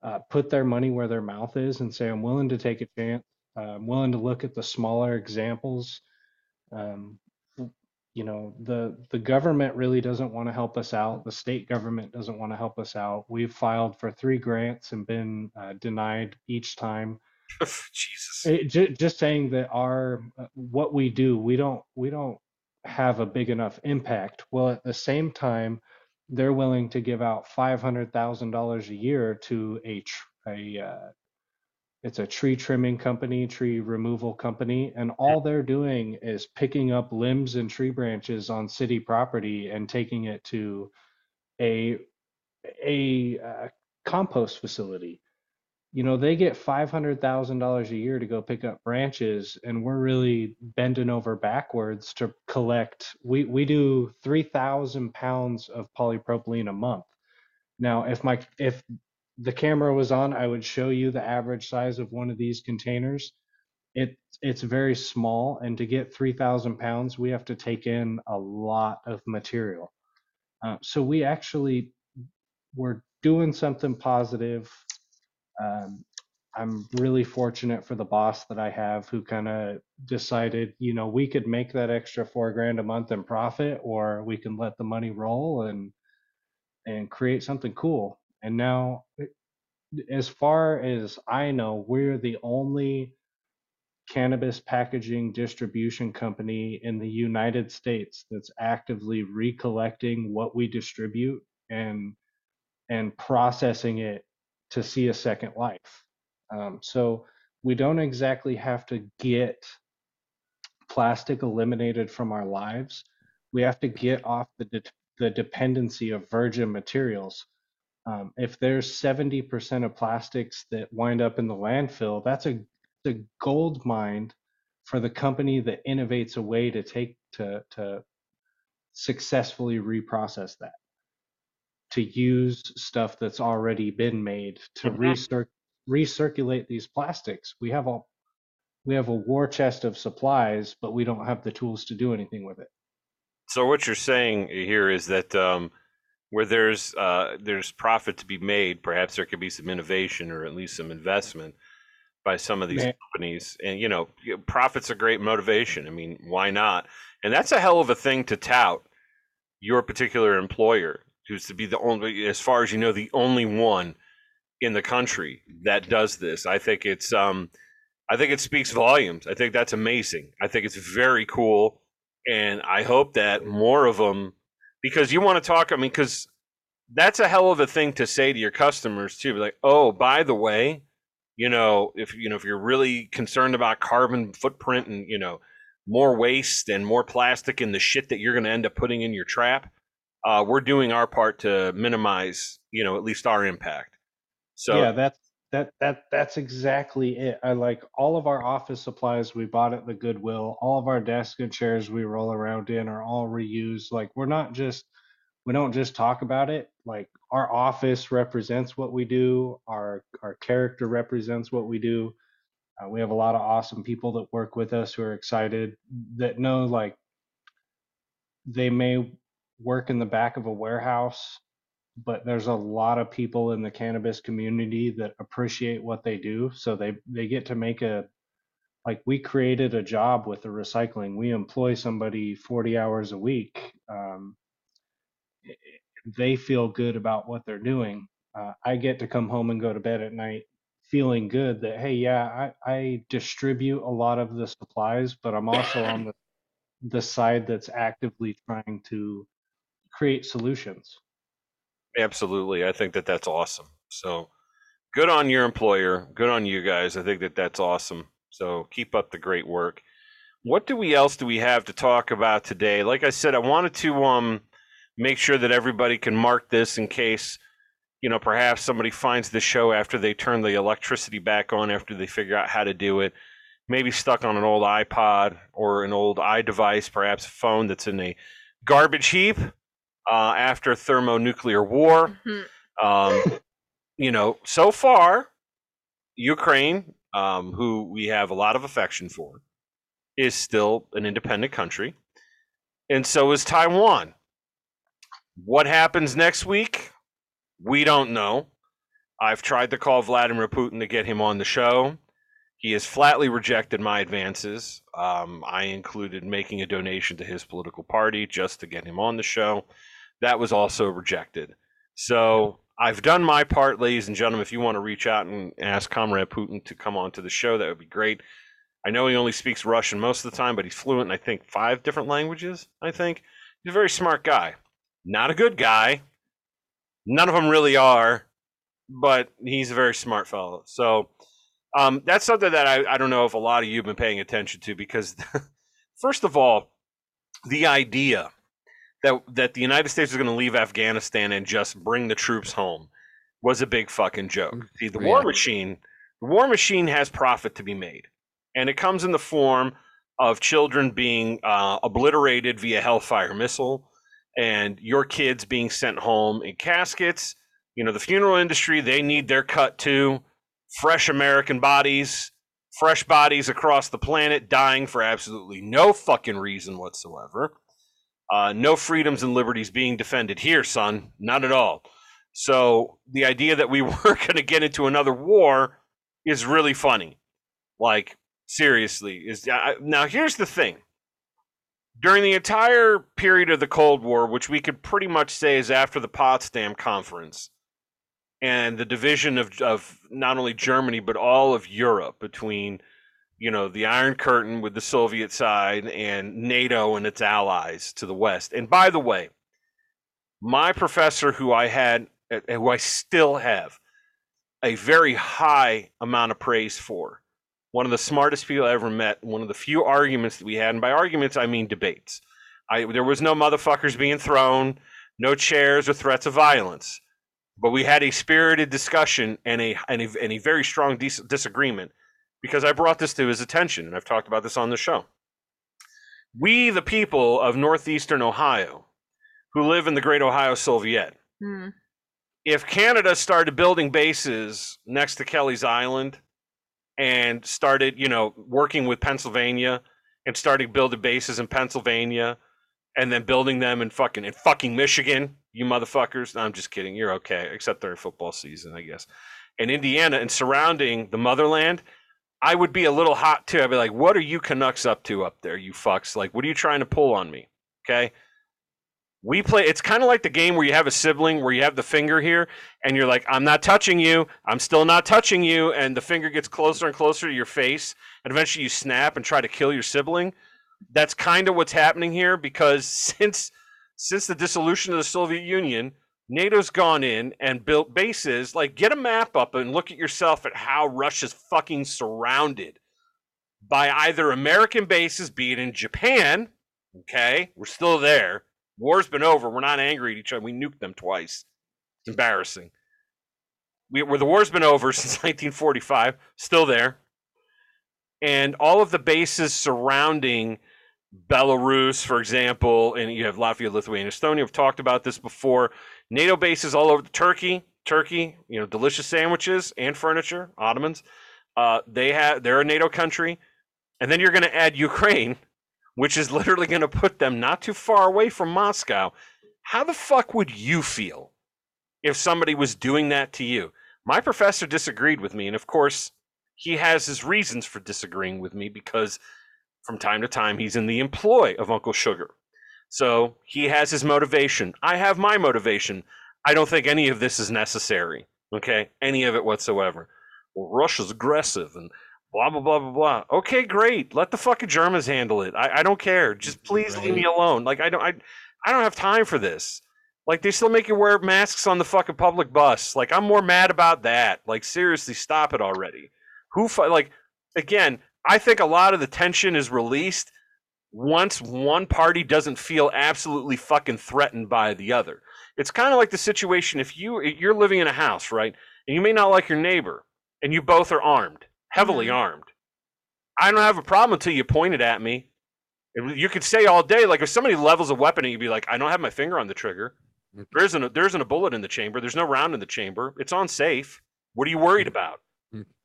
uh, put their money where their mouth is and say i'm willing to take a chance uh, i'm willing to look at the smaller examples um, you know the the government really doesn't want to help us out. The state government doesn't want to help us out. We've filed for three grants and been uh, denied each time. Jesus. it, ju- just saying that our uh, what we do we don't we don't have a big enough impact. Well at the same time they're willing to give out $500,000 a year to a tr- a uh, it's a tree trimming company, tree removal company, and all they're doing is picking up limbs and tree branches on city property and taking it to a a uh, compost facility. You know, they get $500,000 a year to go pick up branches, and we're really bending over backwards to collect. We we do 3,000 pounds of polypropylene a month. Now, if my if the camera was on, I would show you the average size of one of these containers. It it's very small, and to get 3,000 pounds, we have to take in a lot of material. Uh, so we actually we're doing something positive. Um, I'm really fortunate for the boss that I have who kind of decided, you know, we could make that extra four grand a month in profit, or we can let the money roll and and create something cool. And now, as far as I know, we're the only cannabis packaging distribution company in the United States that's actively recollecting what we distribute and and processing it to see a second life. Um, so we don't exactly have to get plastic eliminated from our lives. We have to get off the de- the dependency of virgin materials. Um, if there's 70% of plastics that wind up in the landfill, that's a, a gold mine for the company that innovates a way to take to to successfully reprocess that to use stuff that's already been made to Mhm. recir- recirculate these plastics. We have a we have a war chest of supplies, but we don't have the tools to do anything with it. So what you're saying here is that um, where there's uh, there's profit to be made, perhaps there could be some innovation or at least some investment by some of these Man. companies. And you know, profit's a great motivation. I mean, why not? And that's a hell of a thing to tout your particular employer, who's to be the only, as far as you know, the only one in the country that does this. I think it's um, I think it speaks volumes. I think that's amazing. I think it's very cool, and I hope that more of them, because you want to talk. I mean, because that's a hell of a thing to say to your customers too. Like, oh, by the way, you know, if you know if you're really concerned about carbon footprint and you know more waste and more plastic in the shit that you're going to end up putting in your trap, uh, we're doing our part to minimize, you know, at least our impact. So yeah, that's that that that's exactly it. I like all of our office supplies we bought at the Goodwill. All of our desks and chairs we roll around in are all reused. Like we're not just we don't just talk about it. Like our office represents what we do. Our our character represents what we do. Uh, we have a lot of awesome people that work with us who are excited that know like they may work in the back of a warehouse but there's a lot of people in the cannabis community that appreciate what they do so they they get to make a like we created a job with the recycling. We employ somebody 40 hours a week. Um, they feel good about what they're doing. Uh, I get to come home and go to bed at night feeling good that hey, yeah, I, I distribute a lot of the supplies, but I'm also on the the side that's actively trying to create solutions. Absolutely. I think that that's awesome. So good on your employer. Good on you guys. I think that that's awesome. So keep up the great work. What do we else do we have to talk about today? Like I said, I wanted to um make sure that everybody can mark this in case you know perhaps somebody finds the show after they turn the electricity back on after they figure out how to do it. Maybe stuck on an old iPod or an old iDevice, perhaps a phone that's in a garbage heap uh, after thermonuclear war. Mhm. Um, you know, so far, Ukraine, um, who we have a lot of affection for, is still an independent country, and so is Taiwan. What happens next week? We don't know. I've tried to call Vladimir Putin to get him on the show. He has flatly rejected my advances. Um, I included making a donation to his political party just to get him on the show. That was also rejected. So I've done my part, ladies and gentlemen. If you want to reach out and ask Comrade Putin to come on to the show, that would be great. I know he only speaks Russian most of the time, but he's fluent in, I think, five different languages. I think he's a very smart guy. Not a good guy. None of them really are, but he's a very smart fellow. So um, that's something that I, I don't know if a lot of you have been paying attention to because, first of all, the idea that that the United States was going to leave Afghanistan and just bring the troops home was a big fucking joke. See, the war machine, the war machine has profit to be made, and it comes in the form of children being uh, obliterated via Hellfire missile, and your kids being sent home in caskets. You know, the funeral industry, they need their cut too. Fresh American bodies, fresh bodies across the planet dying for absolutely no fucking reason whatsoever. Uh, no freedoms and liberties being defended here, son. Not at all. So the idea that we were going to get into another war is really funny. Like seriously, is now here's the thing. During the entire period of the Cold War, which we could pretty much say is after the Potsdam Conference and the division of of not only Germany but all of Europe between you know the Iron Curtain with the Soviet side and NATO and its allies to the west. And by the way, my professor, who I had, uh, who I still have, a very high amount of praise for, one of the smartest people I ever met, one of the few arguments that we had, and by arguments I mean debates. I there was no motherfuckers being thrown, no chairs or threats of violence, but we had a spirited discussion and a and a, and a very strong dis- disagreement because I brought this to his attention, and I've talked about this on the show. We, the people of northeastern Ohio, who live in the Great Ohio Soviet, Hmm. if Canada started building bases next to Kelly's Island and started, you know, working with Pennsylvania and started building bases in Pennsylvania and then building them in fucking in fucking Michigan, you motherfuckers. No, I'm just kidding. You're okay, except during football season, I guess. And Indiana and surrounding the motherland, I would be a little hot too. I'd be like, "What are you Canucks up to up there, you fucks? Like, what are you trying to pull on me?" Okay. We play. It's kind of like the game where you have a sibling where you have the finger here, and you're like, "I'm not touching you. I'm still not touching you," and the finger gets closer and closer to your face, and eventually you snap and try to kill your sibling. That's kind of what's happening here because since since the dissolution of the Soviet Union, NATO's gone in and built bases. Like, get a map up and look at yourself at how Russia's fucking surrounded by either American bases, be it in Japan. Okay, we're still there. War's been over. We're not angry at each other. We nuked them twice. It's embarrassing. We, where the war's been over since 1945, still there. And all of the bases surrounding Belarus, for example, and you have Latvia, Lithuania, Estonia. We've talked about this before. NATO bases all over Turkey. Turkey, you know, delicious sandwiches and furniture, Ottomans. Uh, they have they're a NATO country, and then you're going to add Ukraine, which is literally going to put them not too far away from Moscow. How the fuck would you feel if somebody was doing that to you? My professor disagreed with me, and of course, he has his reasons for disagreeing with me because from time to time he's in the employ of Uncle Sugar. So he has his motivation. I have my motivation. I don't think any of this is necessary. Okay, any of it whatsoever. Well, Russia's aggressive and blah blah blah blah blah. Okay, great. Let the fucking Germans handle it. I, I don't care. Just please leave me alone. Like I don't I I don't have time for this. Like they still make you wear masks on the fucking public bus. Like I'm more mad about that. Like seriously, stop it already. Who like again? I think a lot of the tension is released once one party doesn't feel absolutely fucking threatened by the other. It's kind of like the situation if you you're living in a house, right? And you may not like your neighbor, and you both are armed, heavily Mhm. armed. I don't have a problem until you point it at me. And You could say all day, like if somebody levels a weapon, and you'd be like, "I don't have my finger on the trigger. Mm-hmm. There isn't a, there isn't a bullet in the chamber. There's no round in the chamber. It's on safe. What are you worried mm-hmm. about?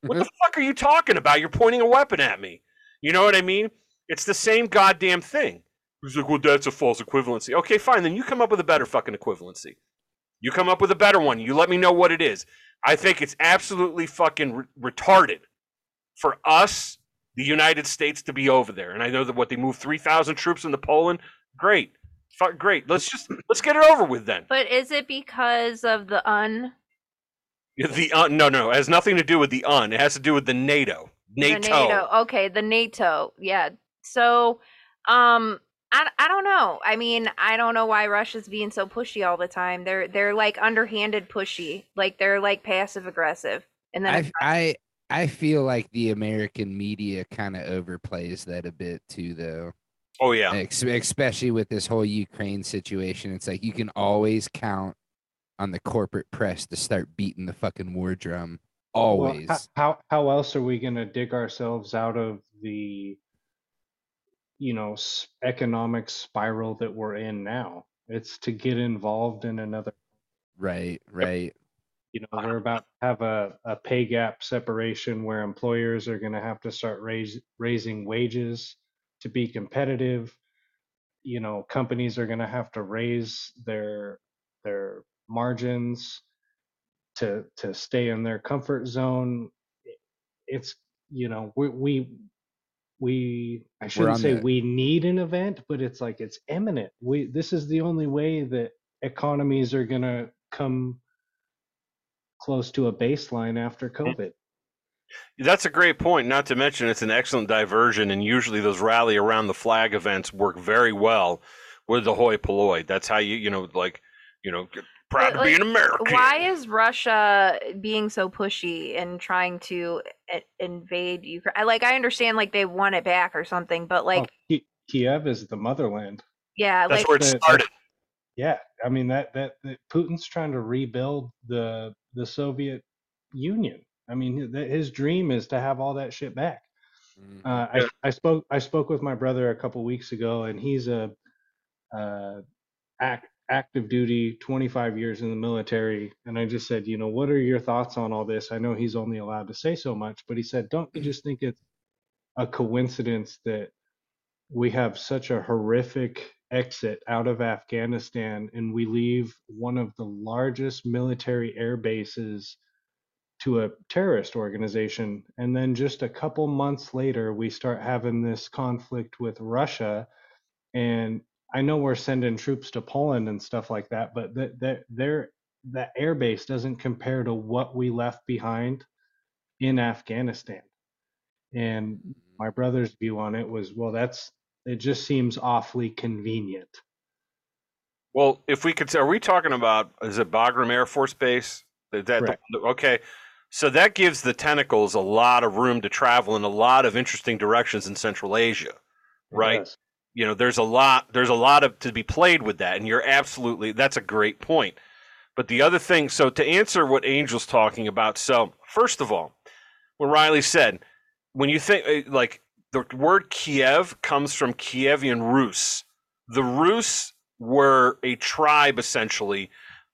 What the mm-hmm. fuck are you talking about? You're pointing a weapon at me. You know what I mean? It's the same goddamn thing. He's like, well, that's a false equivalency. Okay, fine. Then you come up with a better fucking equivalency. You come up with a better one. You let me know what it is. I think it's absolutely fucking re- retarded for us, the United States, to be over there. And I know that what they moved three thousand troops into Poland. Great, Fuck, great. Let's just let's get it over with then. But is it because of the un? The uh, no, no, it has nothing to do with the un. It has to do with the NATO. the NATO. Okay, the NATO. Yeah. So, um, I, I don't know. I mean, I don't know why Russia's being so pushy all the time. They're they're like underhanded pushy. Like they're like passive aggressive. And then I I I feel like the American media kind of overplays that a bit too, though. Oh yeah. Ex- especially with this whole Ukraine situation. It's like you can always count on the corporate press to start beating the fucking war drum. Well, Always. ho- how how else are we going to dig ourselves out of the you know economic spiral that we're in now? It's to get involved in another. right, right. You know, we're about to have a, a pay gap separation where employers are going to have to start raise, raising wages to be competitive. You know, companies are going to have to raise their their margins to to stay in their comfort zone. It's you know we we we I shouldn't say the- we need an event, but it's like it's imminent. We this is the only way that economies are going to come close to a baseline after COVID. That's a great point. Not to mention, it's an excellent diversion, and usually those rally around the flag events work very well with the hoi polloi. That's how you, you know, like, you know, get proud But, to be an American. why is Russia being so pushy and trying to i- invade Ukraine? I like I understand like they want it back or something, but like oh, Kiev is the motherland. yeah, That's like where it started. Yeah, I mean that, that that Putin's trying to rebuild the the Soviet Union. I mean, th- his dream is to have all that shit back. Mhm. Uh, Yeah. I, I spoke I spoke with my brother a couple weeks ago, and he's a uh, act, active duty, 25 years in the military. And I just said, you know, what are your thoughts on all this? I know he's only allowed to say so much, but he said, don't you just think it's a coincidence that we have such a horrific exit out of Afghanistan and we leave one of the largest military air bases to a terrorist organization. And then just a couple months later, we start having this conflict with Russia. And I know we're sending troops to Poland and stuff like that, but that that their that air base doesn't compare to what we left behind in Afghanistan. And mm-hmm. my brother's view on it was, well, that's it just seems awfully convenient. Well, if we could, are we talking about, is it Bagram Air Force Base? That Correct. okay. So that gives the tentacles a lot of room to travel in a lot of interesting directions in Central Asia, right? Yes. You know there's a lot there's a lot of to be played with that and you're absolutely that's a great point. But the other thing so to answer what angel's talking about so first of all what riley said when you think eh, like the word kiev comes from kievan rus. The rus were a tribe essentially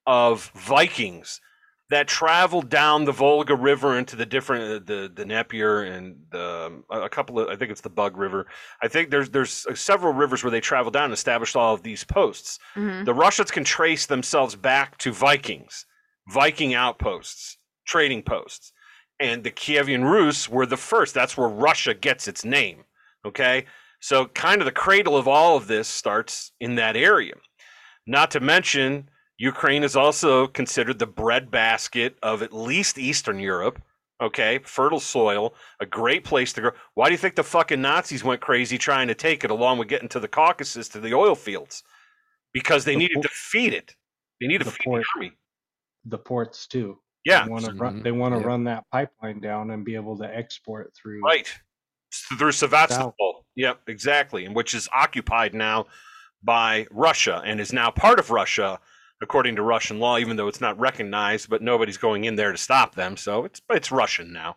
of vikings that traveled down the volga river into the different uh, the the Dnieper and the, a couple of i think it's the bug river I think there's there's uh, several rivers where they travel down and established all of these posts. mhm. The Russians can trace themselves back to Vikings, Viking outposts, trading posts, and the Kievan Rus were the first. That's where Russia gets its name. Okay, so kind of the cradle of all of this starts in that area. Not to mention, Ukraine is also considered the breadbasket of at least Eastern Europe. Okay, fertile soil, a great place to grow. Why do you think the fucking Nazis went crazy trying to take it, along with getting to the Caucasus to the oil fields? Because they The needed po- to feed it. They needed to the feed port. the army. The ports too. Yeah, mm, They want to run. They want to Yep. run that pipeline down and be able to export through. Right. Through Sevastopol. Yep, exactly. And which is occupied now by Russia and is now part of Russia according to Russian law, even though it's not recognized, but nobody's going in there to stop them. So it's it's Russian now.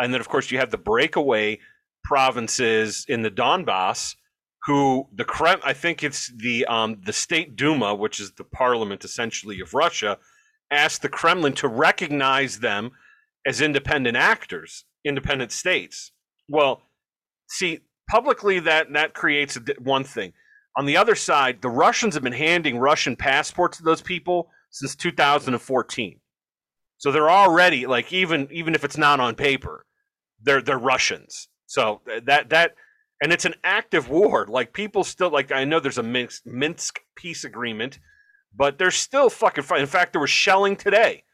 And then of course you have the breakaway provinces in the Donbass who the Krem I think it's the um the state Duma, which is the parliament essentially of Russia, asked the Kremlin to recognize them as independent actors, independent states. Well, see, publicly that that creates one thing. On the other side, the Russians have been handing Russian passports to those people since 2014. So they're already like even even if it's not on paper, they're they're Russians. So that that and it's an active war. Like people still like I know there's a Minsk, Minsk peace agreement, but there's still fucking fight. In fact, there was shelling today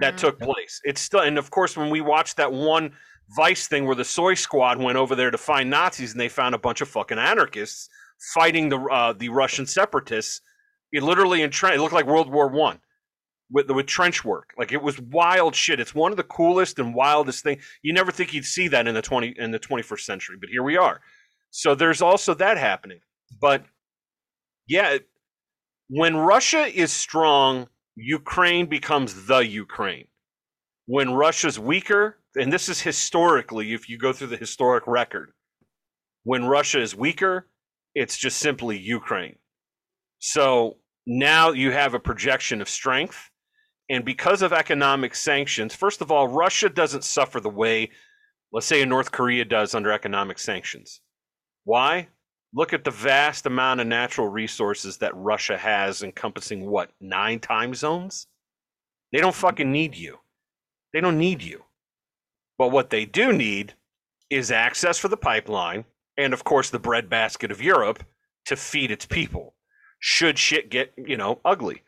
that Mhm. took place. It's still, and of course, when we watched that one Vice thing where the Soy Squad went over there to find Nazis and they found a bunch of fucking anarchists fighting the uh, the Russian separatists, it literally tre- it looked like World War One with with trench work. Like it was wild shit. It's one of the coolest and wildest thing. You never think you'd see that in the twenty in the twenty first century, but here we are. So there's also that happening. But yeah, when Russia is strong, Ukraine becomes the Ukraine. When Russia's weaker, and this is historically, if you go through the historic record, when Russia is weaker, it's just simply Ukraine. So now you have a projection of strength. And because of economic sanctions, first of all, Russia doesn't suffer the way, let's say, North Korea does under economic sanctions. Why? Look at the vast amount of natural resources that Russia has, encompassing what, nine time zones? They don't fucking need you. They don't need you. But what they do need is access for the pipeline and, of course, the breadbasket of Europe to feed its people. Should shit get, you know, ugly.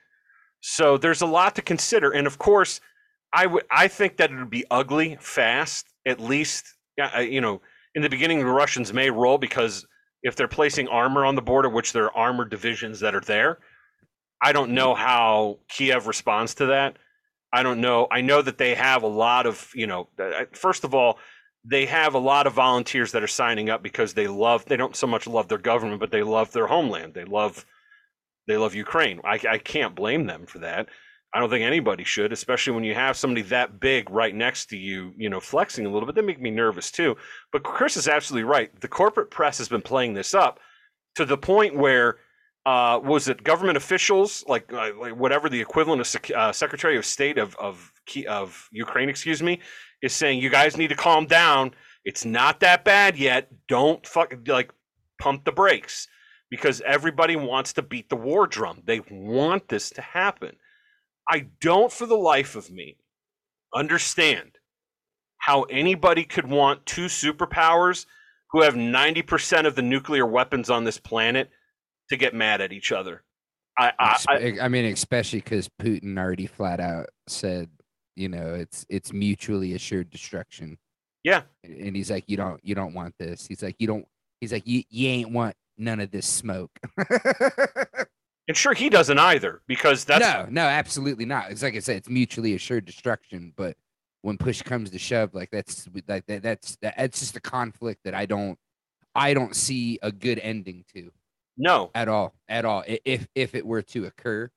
So there's a lot to consider. And of course, I would I think that it would be ugly fast, at least, you know, in the beginning, the Russians may roll because if they're placing armor on the border, which there are armored divisions that are there, I don't know how Kiev responds to that. I don't know. I know that they have a lot of, you know, uh, first of all, they have a lot of volunteers that are signing up because they love, they don't so much love their government, but they love their homeland. They love, they love Ukraine. I, I can't blame them for that. I don't think anybody should, especially when you have somebody that big right next to you, you know, flexing a little bit. They make me nervous too. But Chris is absolutely right. The corporate press has been playing this up to the point where uh, was it government officials like, uh, like whatever the equivalent of sec- uh, Secretary of State of of of Ukraine, excuse me, is saying you guys need to calm down. It's not that bad yet. Don't fuck like pump the brakes because everybody wants to beat the war drum. They want this to happen. I don't, for the life of me, understand how anybody could want two superpowers who have 90% of the nuclear weapons on this planet to get mad at each other. I, I, I I mean, especially because Putin already flat out said, you know, it's it's mutually assured destruction. yeah, And he's like, you don't you don't want this. He's like, you don't. He's like, you you ain't want none of this smoke. and sure he doesn't either because that's no, no, absolutely not. It's like I said, it's mutually assured destruction. But when push comes to shove, like that's like that, that's that, that's just a conflict that I don't I don't see a good ending to no. at all, at all. If if it were to occur,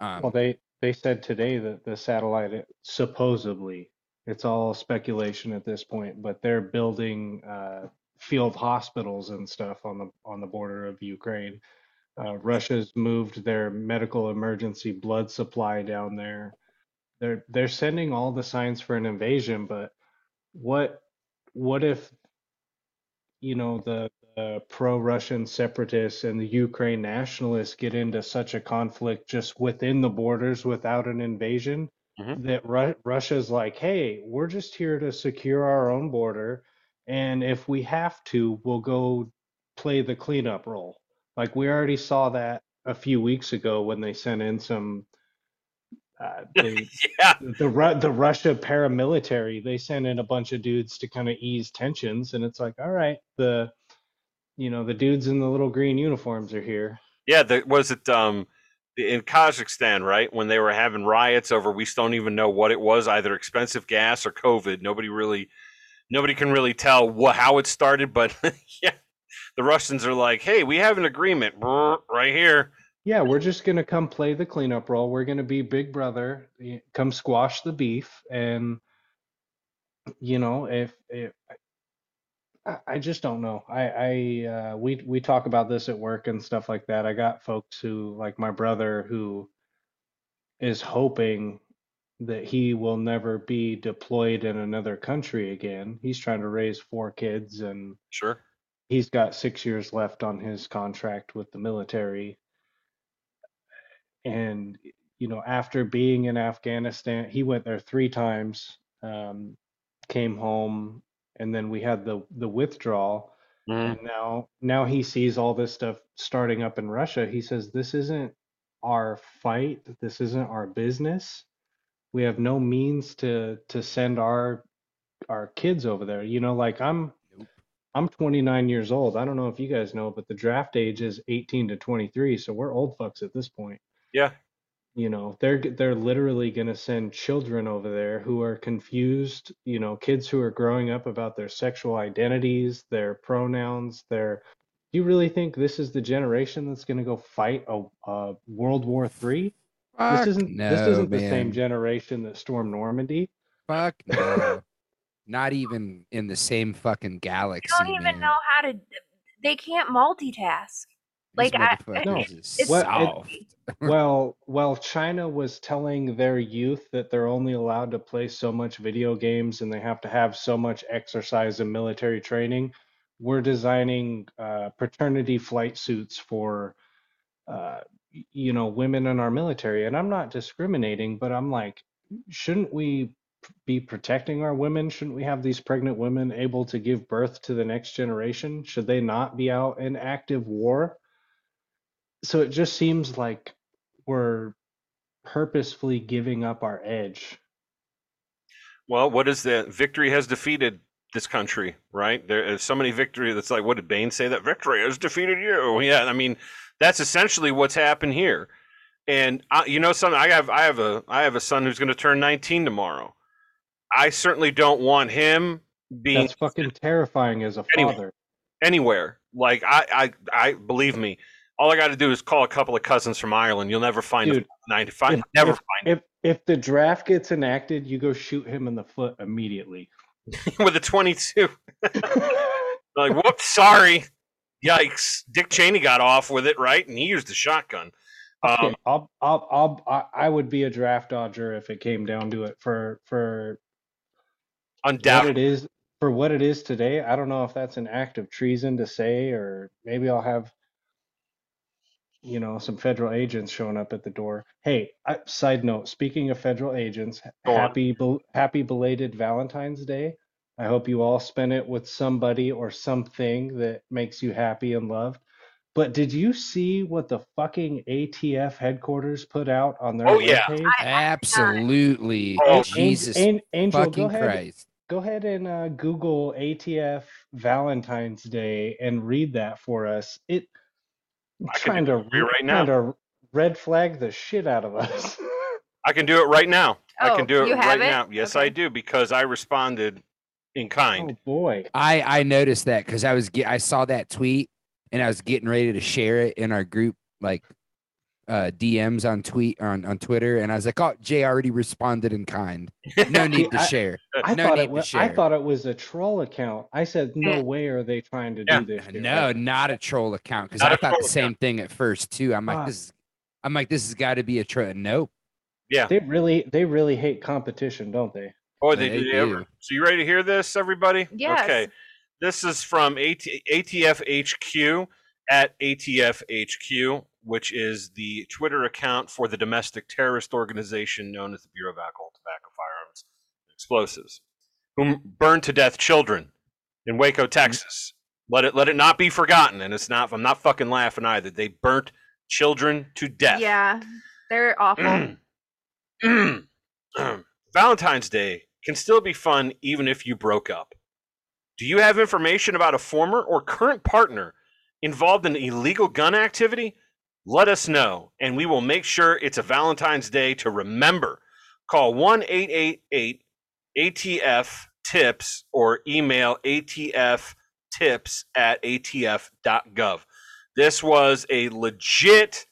um, Well, they they said today that the satellite supposedly it's all speculation at this point, but they're building uh, field hospitals and stuff on the on the border of Ukraine. Uh, Russia's moved their medical emergency blood supply down there. They're they're sending all the signs for an invasion, but what what if you know the, the pro-Russian separatists and the Ukraine nationalists get into such a conflict just within the borders without an invasion, Mhm. that Ru- Russia's like, hey, we're just here to secure our own border, and if we have to, we'll go play the cleanup role. Like we already saw that a few weeks ago when they sent in some. Uh, they, Yeah. the the Russia paramilitary they sent in a bunch of dudes to kind of ease tensions, and it's like, all right, the you know the dudes in the little green uniforms are here. Yeah, the, was it um in Kazakhstan, right? When they were having riots over we don't even know what it was, either expensive gas or COVID. Nobody really nobody can really tell what how it started, but yeah. The Russians are like, "Hey, we have an agreement right here." Yeah, we're just gonna come play the cleanup role. We're gonna be Big Brother, come squash the beef, and you know, if if I, I just don't know. I I uh, we we talk about this at work and stuff like that. I got folks who like my brother who is hoping that he will never be deployed in another country again. He's trying to raise four kids and Sure. he's got six years left on his contract with the military. And, you know, after being in Afghanistan, he went there three times, um, came home, and then we had the the withdrawal. Mhm. And now now he sees all this stuff starting up in Russia. He says, This isn't our fight, this isn't our business. We have no means to to send our our kids over there. You know, like I'm Nope. I'm 29 years old. I don't know if you guys know, but the draft age is 18 to 23, so we're old fucks at this point. Yeah. You know, they're they're literally going to send children over there who are confused, you know, kids who are growing up about their sexual identities, their pronouns, their Do you really think this is the generation that's going to go fight a, a World War III? Fuck This isn't no, this isn't the same generation that stormed Normandy. Fuck no. Not even in the same fucking galaxy. They don't even man. know how to. They can't multitask. These like, I- motherfuckers No, is It's What- soft. well, well, China was telling their youth that they're only allowed to play so much video games and they have to have so much exercise and military training. We're designing uh, paternity flight suits for, uh, you know, women in our military. And I'm not discriminating, but I'm like, shouldn't we be protecting our women? Shouldn't we have these pregnant women able to give birth to the next generation? Should they not be out in active war? So it just seems like we're purposefully giving up our edge. Well, what is that? Victory has defeated this country, right? There is so many victory that's like, what did Bane say? That victory has defeated you. Oh, yeah, I mean, that's essentially what's happened here. And I, you know, something. I have, I have a, I have a son who's going to turn 19 tomorrow. I certainly don't want him being That's fucking terrifying as a father. anywhere. Like I, I, I believe me. All I got to do is call a couple of cousins from Ireland. You'll never find Dude, a 95. if- never if- find If if the draft gets enacted, you go shoot him in the foot immediately. with a 22. Like, whoops, sorry. Yikes. Dick Cheney got off with it, right? And he used the shotgun. Um, I'll, I'll, I'll, I I would be a draft dodger if it came down to it. For for what undoubtedly. it is, for what it is today, I don't know if that's an act of treason to say, or maybe I'll have, you know, some federal agents showing up at the door. Hey, I, side note, speaking of federal agents, Go happy bel happy belated Valentine's Day. I hope you all spend it with somebody or something that makes you happy and loved. But did you see what the fucking ATF headquarters put out on their Oh, yeah. webpage? Absolutely. Oh, Jesus An- Angel, go fucking ahead, Christ. go ahead and uh, Google ATF Valentine's Day and read that for us. It I can trying do to it for you right now. trying to red flag the shit out of us. I can do it right now. I Oh, can do it right it? now. Yes, I do because I responded in kind. oh boy. I I noticed that because I was get I saw that tweet and I was getting ready to share it in our group like uh DMs on tweet on on Twitter and I was like, oh Jay already responded in kind. No need to share. I No thought need it to was I thought it was a troll account. I said, no way are they trying to Yeah. do this. shit No, not a troll account because I thought troll the same thing at first too. I'm like Fuck. this. Is, I'm like this has got to be a troll. Nope. yeah. They really they really hate competition, don't they? Boy, they, They do. ever- So you ready to hear this, everybody? Yes. Okay. This is from AT, ATF HQ at ATF HQ. Which is the Twitter account for the domestic terrorist organization known as the Bureau of Alcohol, Tobacco, Firearms, and Explosives, who burned to death children in Waco, mm-hmm. Texas. Let it let it not be forgotten, and it's not. I'm not fucking laughing either. They burnt children to death. Yeah, they're awful. Valentine's Day can still be fun even if you broke up. Do you have information about a former or current partner involved in illegal gun activity? Let us know, and we will make sure it's a Valentine's Day to remember. Call 1 888 ATF TIPS or email ATF TIPS at ATF.gov. This was a legit,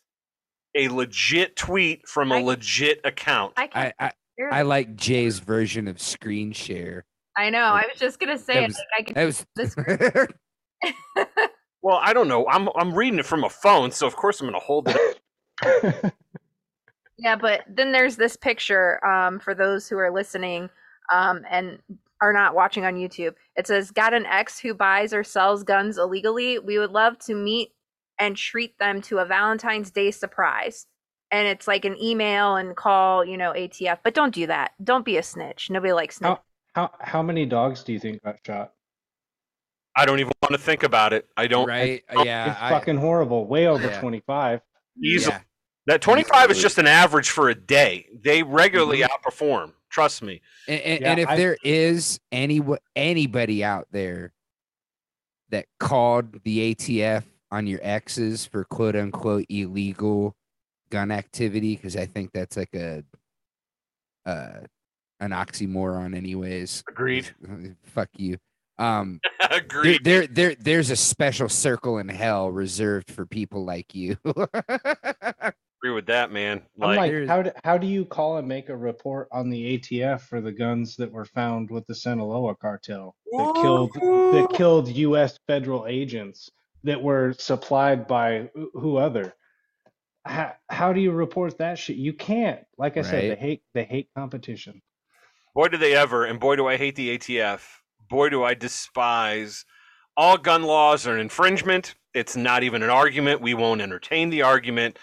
a legit tweet from a I- legit account. I. I, I, I like Jay's version of screen share. I know. I was just gonna say That it. was- I can. That was This- Well, I don't know. I'm I'm reading it from a phone, so of course I'm going to hold it. Yeah, but then there's this picture um, for those who are listening um, and are not watching on YouTube. It says, "Got an ex who buys or sells guns illegally. We would love to meet and treat them to a Valentine's Day surprise." And it's like an email and call, you know, ATF. But don't do that. Don't be a snitch. Nobody likes snitch. how how many dogs do you think got shot? I don't even want to think about it. I don't right. oh, Yeah. it's I- fucking horrible. Way over Yeah. 25. easily. yeah. That 25 is just an average for a day. They regularly outperform. Trust me. And, and, Yeah, and if I- there is any anybody out there that called the ATF on your exes for quote unquote illegal gun activity, because I think that's like a uh, an oxymoron, anyways. Agreed. Fuck you. Um, Agreed. there, there, there's a special circle in hell reserved for people like you. Agree with that, man. I'm Like, like, how do, how do you call and make a report on the ATF for the guns that were found with the Sinaloa cartel that killed that killed U.S. federal agents that were supplied by who other? How, how do you report that shit? You can't. Like I said, they hate they hate competition. boy, do they ever, and boy, do I hate the ATF. Boy, do I despise. All gun laws are an infringement. It's not even an argument. We won't entertain the argument.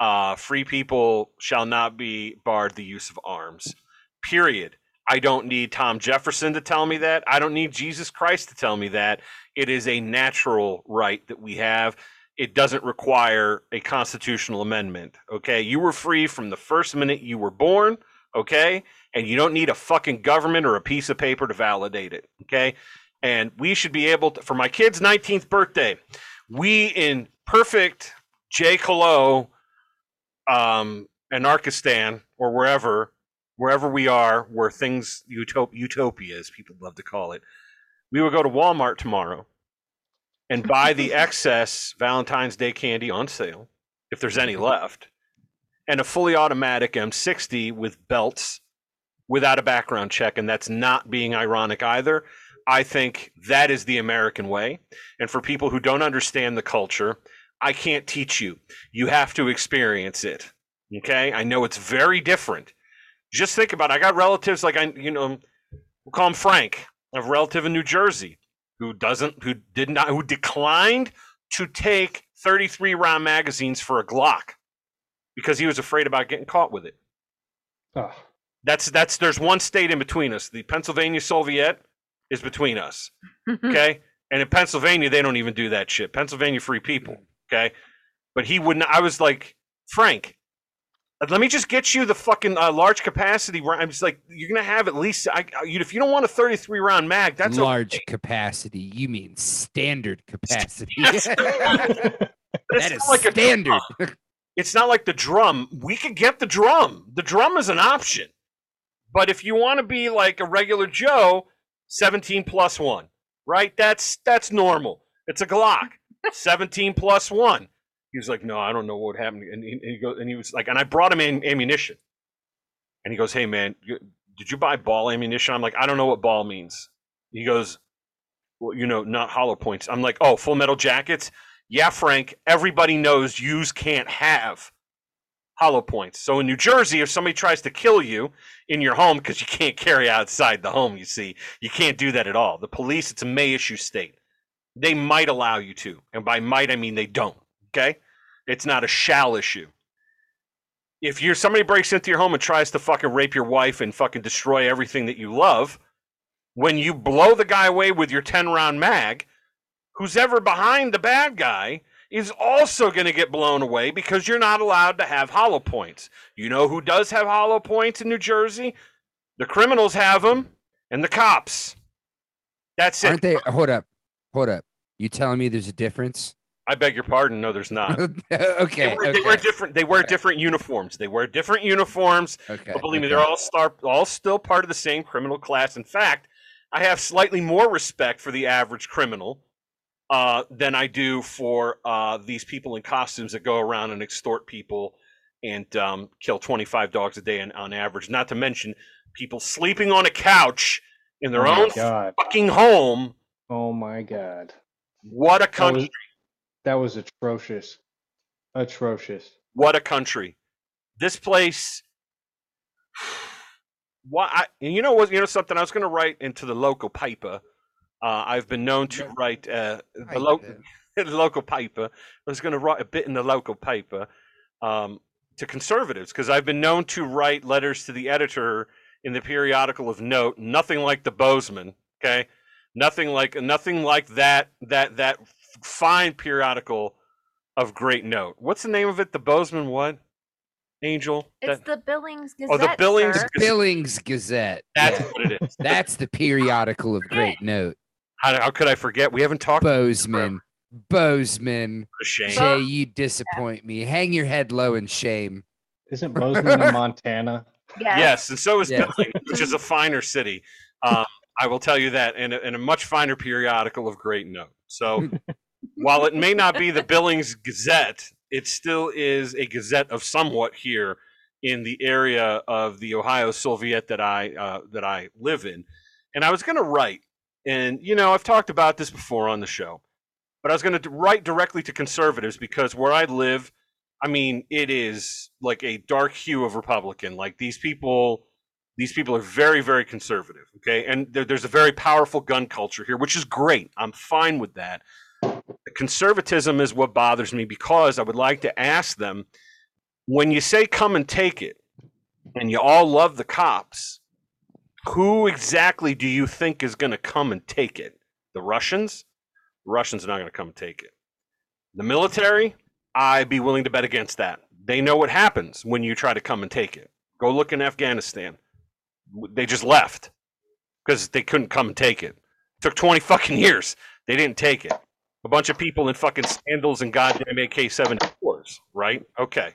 Uh, free people shall not be barred the use of arms. Period. I don't need Tom Jefferson to tell me that. I don't need Jesus Christ to tell me that. It is a natural right that we have. It doesn't require a constitutional amendment. Okay. You were free from the first minute you were born. Okay and you don't need a fucking government or a piece of paper to validate it. Okay. And we should be able to, for my kid's 19th birthday, we in perfect J. Colo, um, Anarchistan or wherever, wherever we are, where things, utop- utopia, as people love to call it, we will go to Walmart tomorrow and buy the excess Valentine's Day candy on sale, if there's any left, and a fully automatic M60 with belts without a background check, and that's not being ironic either. I think that is the American way. And for people who don't understand the culture, I can't teach you. You have to experience it. Okay? I know it's very different. Just think about it. I got relatives like I, you know, we'll call him Frank. A relative in New Jersey who doesn't, who did not, who declined to take 33 round magazines for a Glock because he was afraid about getting caught with it. Ugh. That's that's there's one state in between us. The Pennsylvania Soviet is between us. Okay? and in Pennsylvania they don't even do that shit. Pennsylvania free people, okay? But he wouldn't I was like, "Frank, uh, let me just get you the fucking uh, large capacity round." I'm just like, "You're going to have at least I, I- you- if you don't want a 33 round mag, that's large okay. capacity. You mean standard capacity? that's, that It's is not like a standard. It's not like the drum. We could get the drum. The drum is an option. But if you want to be like a regular Joe, 17 plus 1, right? That's that's normal. It's a Glock. 17 plus 1. He was like, "No, I don't know what happened." And he, and he goes and he was like, and I brought him in ammunition. And he goes, "Hey man, did you buy ball ammunition?" I'm like, "I don't know what ball means." He goes, "Well, you know, not hollow points." I'm like, "Oh, full metal jackets?" Yeah, Frank, everybody knows yous can't have hollow points. So in New Jersey, if somebody tries to kill you in your home, because you can't carry outside the home, you see, you can't do that at all. The police, it's a may issue state. They might allow you to. And by might, I mean they don't. Okay? It's not a shall issue. If you're somebody breaks into your home and tries to fucking rape your wife and fucking destroy everything that you love, when you blow the guy away with your 10 round mag, who's ever behind the bad guy is also going to get blown away because you're not allowed to have hollow points. You know who does have hollow points in New Jersey? The criminals have them and the cops. That's it. Aren't they? Hold up, hold up. You telling me there's a difference? I beg your pardon. No, there's not. okay, They wear, okay, they wear different. They wear different uniforms. They wear different uniforms. okay. But believe me, they're all star, all still part of the same criminal class. In fact, I have slightly more respect for the average criminal uh, than I do for uh, these people in costumes that go around and extort people and um, kill 25 dogs a day on, on average. Not to mention people sleeping on a couch in their oh own god. fucking home. Oh my god. What a That country! was, that was atrocious. Atrocious. What a country! This place. Why? I, and you know what? You know something. I was going to write into the local paper. Uh, I've been known to write uh, the Right local the local paper. I was going to write a bit in the local paper um, to conservatives because I've been known to write letters to the editor in the periodical of note. Nothing like the Bozeman. Okay, nothing like nothing like that that that fine periodical of great note. What's the name of it? The Bozeman what? Angel. It's That- the Billings Gazette. Oh, the Billings sir. Billings Gazette. that's Yeah. what it is. That's the periodical of great note. How, how could I forget? We haven't talked. about Bozeman. Bozeman. it. Shame. Jay, you disappoint me. Hang your head low in shame. Isn't Bozeman in Montana? Yes. Yes, and so is Yeah. Billings, which is a finer city. Um, I will tell you that, and a, and a much finer periodical of great note. So, while it may not be the Billings Gazette, it still is a gazette of somewhat here in the area of the Ohio Soviet that I uh, that I live in. And I was going to write, and you know, I've talked about this before on the show, but I was going to write directly to conservatives because where I live, I mean, it is like a dark hue of Republican. Like these people, these people are very, very conservative. Okay, and there, there's a very powerful gun culture here, which is great. I'm fine with that. Conservatism is what bothers me because I would like to ask them when you say come and take it, and you all love the cops, who exactly do you think is going to come and take it? The Russians? The Russians are not going to come and take it. The military? I'd be willing to bet against that. They know what happens when you try to come and take it. Go look in Afghanistan. They just left because they couldn't come and take it. it. took 20 fucking years. They didn't take it. A bunch of people in fucking sandals and goddamn AK 74s, right? Okay.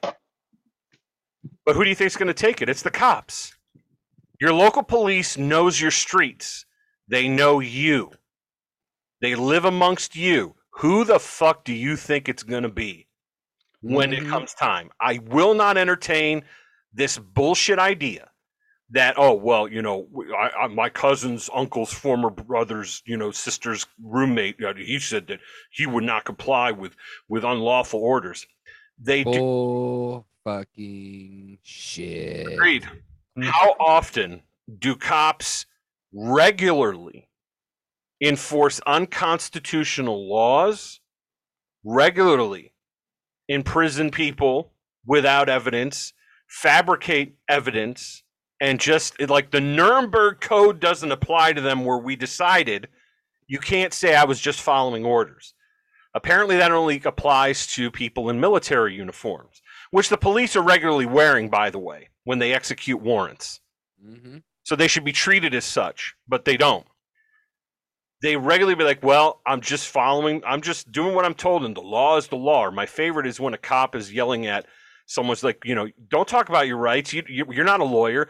But who do you think's going to take it? It's the cops. Your local police knows your streets. They know you. They live amongst you. Who the fuck do you think it's going to be when it Mhm. comes time? I will not entertain this bullshit idea that oh well you know I, I, my cousin's uncle's former brother's you know sister's roommate uh, he said that he would not comply with with unlawful orders they do Bull fucking shit. agreed Mm-hmm. how often do cops regularly enforce unconstitutional laws regularly imprison people without evidence fabricate evidence and just like the Nuremberg code doesn't apply to them where we decided you can't say I was just following orders. Apparently that only applies to people in military uniforms, which the police are regularly wearing by the way when they execute warrants. hmm So they should be treated as such, but they don't. They regularly be like, "Well, I'm just following. I'm just doing what I'm told, and the law is the law." Or my favorite is when a cop is yelling at someone's like, "You know, don't talk about your rights. You, you you're not a lawyer,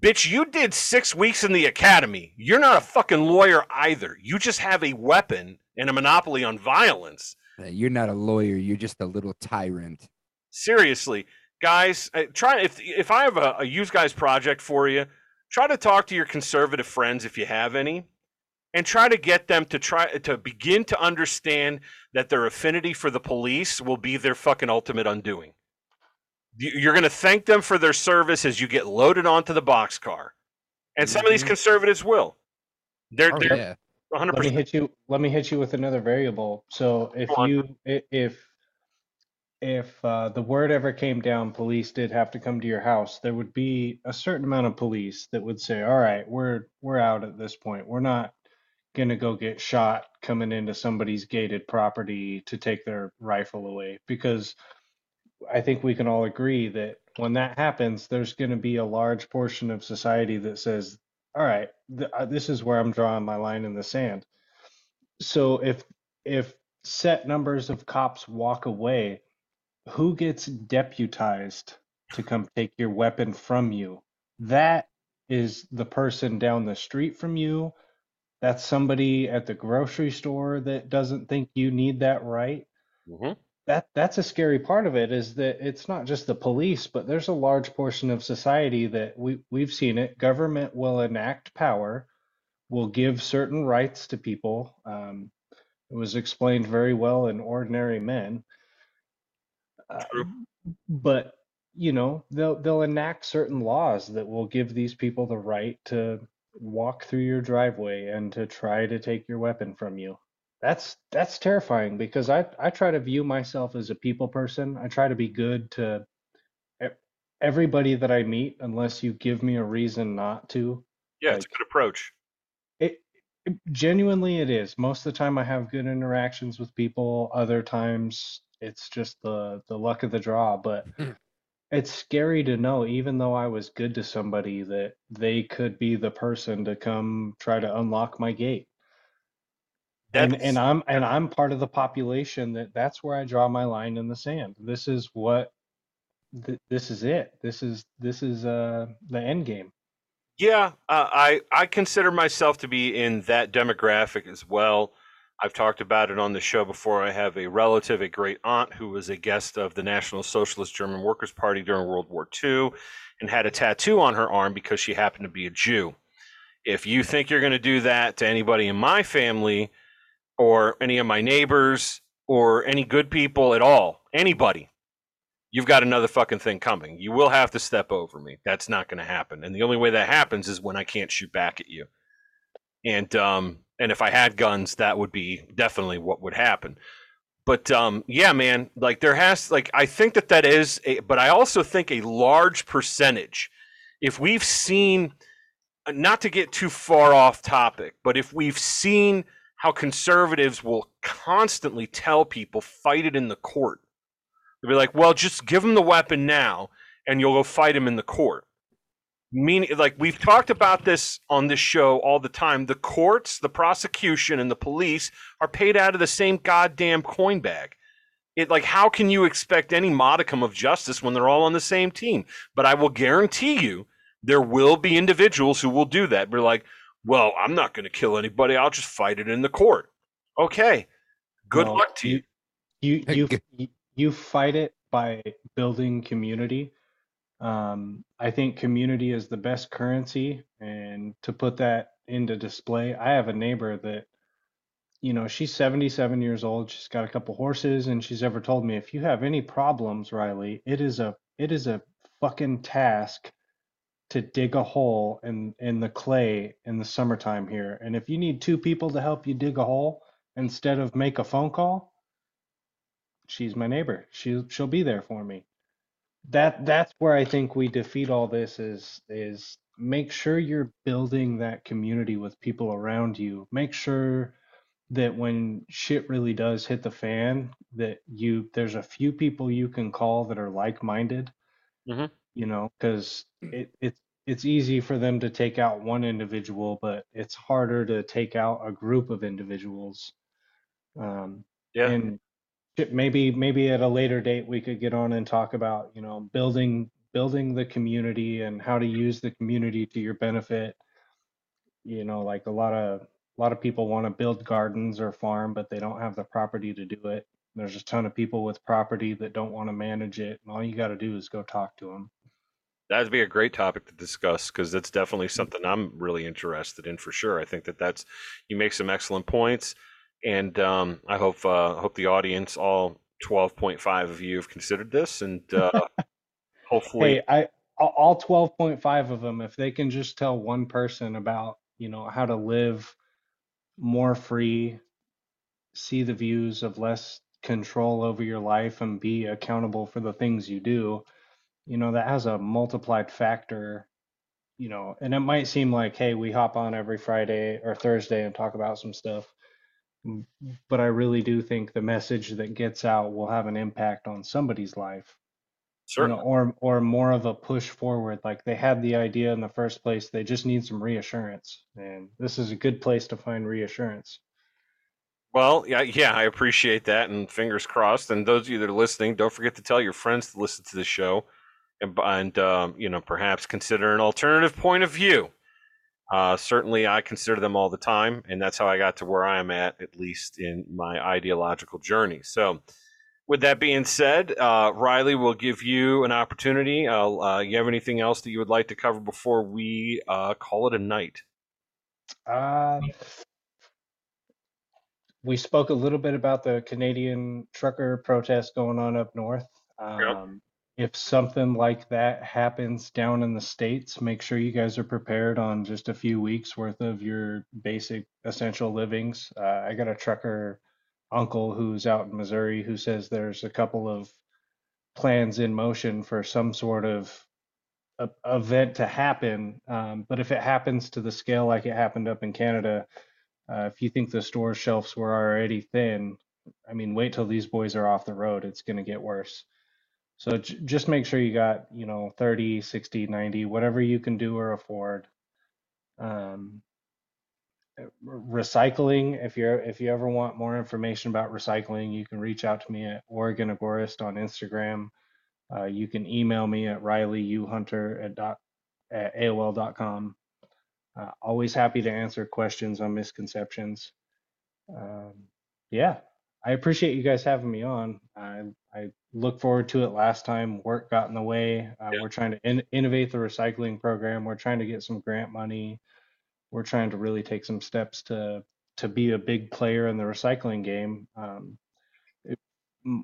bitch. You did six weeks in the academy. You're not a fucking lawyer either. You just have a weapon and a monopoly on violence." You're not a lawyer. You're just a little tyrant. seriously guys uh, try if if i have a, a use guys project for you try to talk to your conservative friends if you have any and try to get them to try to begin to understand that their affinity for the police will be their fucking ultimate undoing You- you're going to thank them for their service as you get loaded onto the boxcar and some of these Mhm. conservatives will they're, Oh, they're yeah. 100% Let me hit you. Let me hit you with another variable. So if you if if uh, the word ever came down, police did have to come to your house, there would be a certain amount of police that would say, "All right, we're we're out at this point. We're not gonna go get shot coming into somebody's gated property to take their rifle away." Because I think we can all agree that when that happens, there's going to be a large portion of society that says, "All right, th- uh, this is where I'm drawing my line in the sand." So if if set numbers of cops walk away, who gets deputized to come take your weapon from you? That is the person down the street from you. That's somebody at the grocery store that doesn't think you need that right. hmm That that's a scary part of it is that it's not just the police, but there's a large portion of society that we we've seen it. Government will enact power, will give certain rights to people. Um, it was explained very well in Ordinary Men. Uh, True. but you know, they'll they'll enact certain laws that will give these people the right to walk through your driveway and to try to take your weapon from you. That's that's terrifying because I I try to view myself as a people person. I try to be good to everybody that I meet unless you give me a reason not to. Yeah, it's a good approach. it, it genuinely it is. Most of the time I have good interactions with people. Other times it's just the the luck of the draw, but it's scary to know even though I was good to somebody that they could be the person to come try to unlock my gate. And and I'm and I'm part of the population that that's where I draw my line in the sand. This is what th- this is it. This is this is uh the end game. Yeah, uh, I I consider myself to be in that demographic as well. I've talked about it on the show before. I have a relative, a great aunt, who was a guest of the National Socialist German Workers' Party during World War II and had a tattoo on her arm because she happened to be a Jew. If you think you're going to do that to anybody in my family or any of my neighbors or any good people at all, anybody, you've got another fucking thing coming. You will have to step over me. That's not going to happen. And the only way that happens is when I can't shoot back at you. And um and if I had guns, that would be definitely what would happen. But um yeah, man, like there has like I think that that is a but I also think a large percentage if we've seen not to get too far off topic, but if we've seen how conservatives will constantly tell people fight it in the court They'll be like, well, just give them the weapon now and you'll go fight him in the court. Meaning, like, we've talked about this on this show all the time. The courts, the prosecution, and the police are paid out of the same goddamn coin bag. It, like, how can you expect any modicum of justice when they're all on the same team? But I will guarantee you there will be individuals who will do that. Be like, well, I'm not going to kill anybody. I'll just fight it in the court. Okay. Good No, luck to you. You you you you fight it by building community. Um, I think community is the best currency, and to put that into display, I have a neighbor that, you know, she's 77 years old. She's got a couple horses, and she's ever told me, if you have any problems, Riley, it is a it is a fucking task to dig a hole in in the clay in the summertime here. And if you need two people to help you dig a hole instead of make a phone call, she's my neighbor. She'll she'll be there for me. That that's where I think we defeat all this is is make sure you're building that community with people around you. Make sure that when shit really does hit the fan, that you there's a few people you can call that are like-minded, Mhm. you know, because it it's it's easy for them to take out one individual, but it's harder to take out a group of individuals. Um, Yeah. and maybe maybe at a later date we could get on and talk about, you know, building building the community and how to use the community to your benefit. You know, like a lot of a lot of people want to build gardens or farm, but they don't have the property to do it. There's a ton of people with property that don't want to manage it, and all you got to do is go talk to them. That'd be a great topic to discuss because that's definitely something I'm really interested in for sure. I think that that's you make some excellent points, and um, I hope uh, hope the audience, all 12.5 of you, have considered this, and uh, hopefully, Hey, I all all 12.5 of them, if they can just tell one person about, you know, how to live more free, see the views of less control over your life and be accountable for the things you do, you know, that has a multiplied factor, you know, and it might seem like, hey, we hop on every Friday or Thursday and talk about some stuff. But I really do think the message that gets out will have an impact on somebody's life you know, or or more of a push forward. Like they had the idea in the first place, they just need some reassurance, and this is a good place to find reassurance. Well, yeah, yeah, I appreciate that, and fingers crossed. And those of you that are listening, don't forget to tell your friends to listen to the show, and and um, you know perhaps consider an alternative point of view. Uh, certainly, I consider them all the time, and that's how I got to where I am at, at least in my ideological journey. So, with that being said, uh, Riley will give you an opportunity. Uh, uh, you have anything else that you would like to cover before we uh, call it a night? Uh, we spoke a little bit about the Canadian trucker protest going on up north. Um, if something like that happens down in the States, make sure you guys are prepared on just a few weeks worth of your basic essential livings. Uh, I got a trucker uncle who's out in Missouri who says there's a couple of plans in motion for some sort of a, event to happen. Um, but if it happens to the scale like it happened up in Canada, uh, if you think the store shelves were already thin, I mean, wait till these boys are off the road. It's going to get worse. So j- just make sure you got, you know, 30, 60, 90, whatever you can do or afford. Um, uh, recycling, if you're if you ever want more information about recycling, you can reach out to me at Oregon Agorist on Instagram. Uh, you can email me at rileyuhunter at, dot, at AOL.com. Uh, always happy to answer questions on misconceptions. Um, yeah, I appreciate you guys having me on. I, I look forward to it. Last time work got in the way. Uh, Yeah. We're trying to in, innovate the recycling program. We're trying to get some grant money. We're trying to really take some steps to to be a big player in the recycling game. Um, it-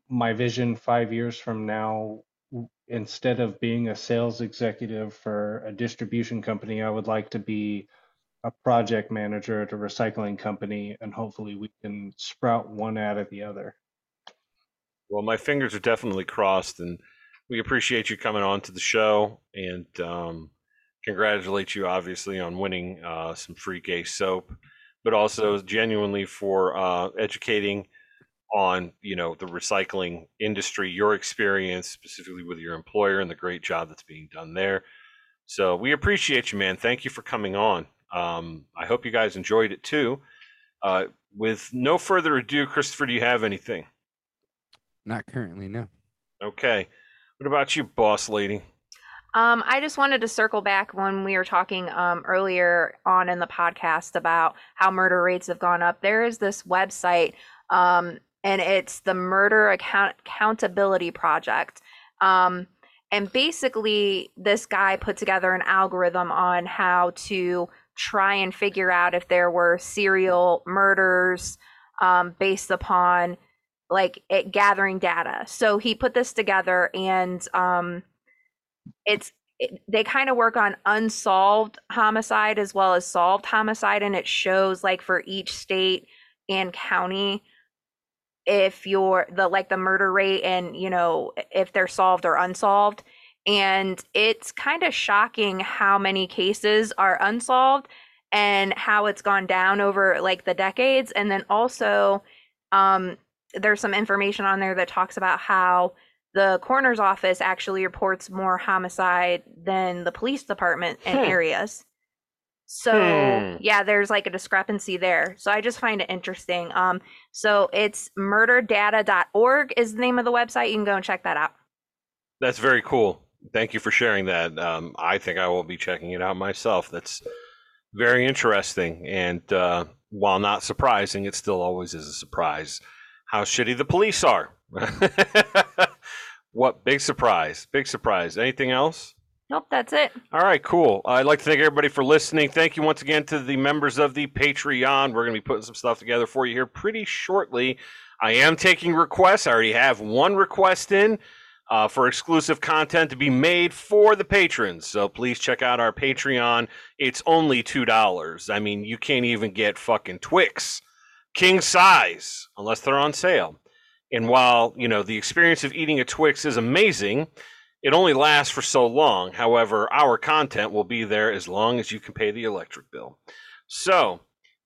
my vision five years from now, instead of being a sales executive for a distribution company, I would like to be a project manager at a recycling company, and hopefully we can sprout one out of the other. Well, my fingers are definitely crossed, and we appreciate you coming on to the show and um, congratulate you, obviously, on winning uh, some free gay soap, but also genuinely for uh, educating on you know the recycling industry, your experience specifically with your employer, and the great job that's being done there. So we appreciate you, man. Thank you for coming on. Um, I hope you guys enjoyed it too. Uh, with no further ado, Christopher, do you have anything? Not currently, no. Okay. What about you, boss lady? Um, I just wanted to circle back when we were talking um, earlier on in the podcast about how murder rates have gone up. There is this website, um, and it's the Murder Account- Accountability Project. Um, and basically, this guy put together an algorithm on how to try and figure out if there were serial murders um, based upon like it gathering data. So he put this together and um, it's it, they kind of work on unsolved homicide as well as solved homicide and it shows like for each state and county if you're the like the murder rate and you know if they're solved or unsolved and it's kind of shocking how many cases are unsolved and how it's gone down over like the decades and then also um there's some information on there that talks about how the coroner's office actually reports more homicide than the police department in Hmm. areas. So Hmm. yeah, there's like a discrepancy there. So I just find it interesting. Um, so it's murderdata.org is the name of the website. You can go and check that out. That's very cool. Thank you for sharing that. Um, I think I will be checking it out myself. That's very interesting. And uh, while not surprising, it still always is a surprise how shitty the police are. what big surprise! Big surprise. Anything else? Nope, that's it. All right, cool. I'd like to thank everybody for listening. Thank you once again to the members of the Patreon. We're going to be putting some stuff together for you here pretty shortly. I am taking requests. I already have one request in uh, for exclusive content to be made for the patrons. So please check out our Patreon. It's only $2. I mean, you can't even get fucking Twix king size unless they're on sale. And while, you know, the experience of eating a Twix is amazing, it only lasts for so long. However, our content will be there as long as you can pay the electric bill. So,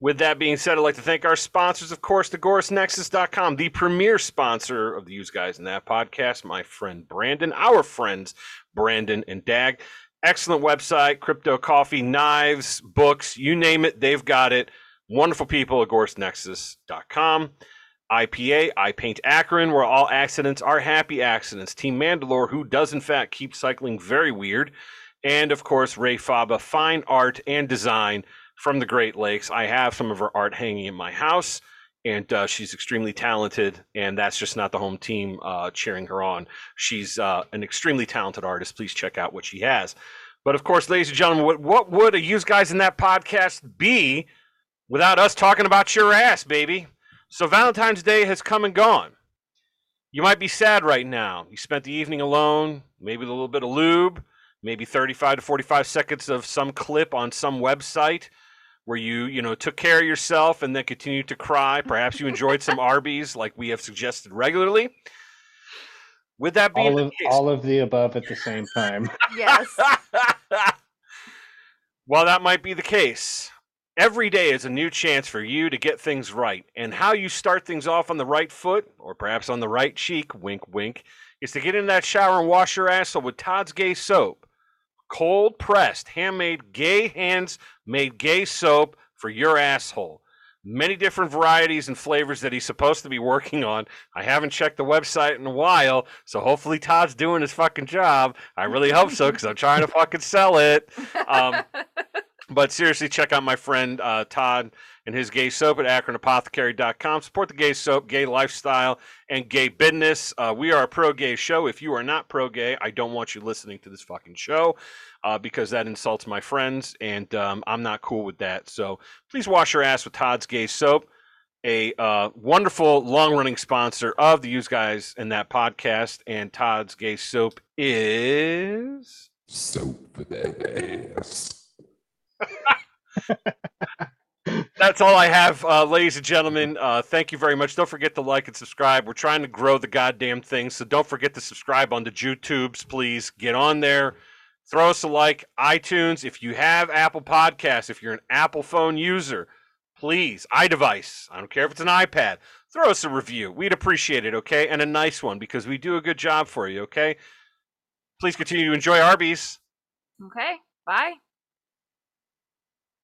with that being said, I'd like to thank our sponsors, of course, TheAgoristNexus.com, the premier sponsor of the Use Guys in That podcast, my friend Brandon, our friends Brandon and Dag. Excellent website, crypto coffee, knives, books, you name it, they've got it. Wonderful people at GorusNexus.com. IPA, I Paint Akron, where all accidents are happy accidents. Team Mandalore, who does in fact keep cycling very weird. And of course, Ray Faba, fine art and design from the Great Lakes. I have some of her art hanging in my house, and uh, she's extremely talented. And that's just not the home team uh, cheering her on. She's uh, an extremely talented artist. Please check out what she has. But of course, ladies and gentlemen, what, what would a use guys in that podcast be without us talking about your ass, baby? So Valentine's Day has come and gone. You might be sad right now. You spent the evening alone, maybe a little bit of lube, maybe 35 to 45 seconds of some clip on some website where you, you know, took care of yourself and then continued to cry. Perhaps you enjoyed some Arby's like we have suggested regularly. Would that be all of all of the above at the same time. Yes. While that might be the case, every day is a new chance for you to get things right. And how you start things off on the right foot, or perhaps on the right cheek, wink, wink, is to get in that shower and wash your asshole with Todd's Gay Soap. Cold pressed, handmade, gay hands made gay soap for your asshole. Many different varieties and flavors that he's supposed to be working on. I haven't checked the website in a while, so hopefully Todd's doing his fucking job. I really hope so because I'm trying to fucking sell it. Um, but seriously, check out my friend uh, Todd and his gay soap at akronapothecary.com. Support the gay soap, gay lifestyle, and gay business. Uh, we are a pro gay show. If you are not pro gay, I don't want you listening to this fucking show uh, because that insults my friends, and um, I'm not cool with that. So please wash your ass with Todd's gay soap. A uh, wonderful long running sponsor of the Use Guys in that podcast, and Todd's Gay Soap is. Soap for that ass. That's all I have, uh, ladies and gentlemen. Uh, thank you very much. Don't forget to like and subscribe. We're trying to grow the goddamn thing, so don't forget to subscribe on the YouTubes, please. Get on there, throw us a like. iTunes, if you have Apple Podcasts, if you're an Apple phone user, please, iDevice, I don't care if it's an iPad, throw us a review. We'd appreciate it, okay? And a nice one because we do a good job for you, okay? Please continue to enjoy Arby's. okay. Bye.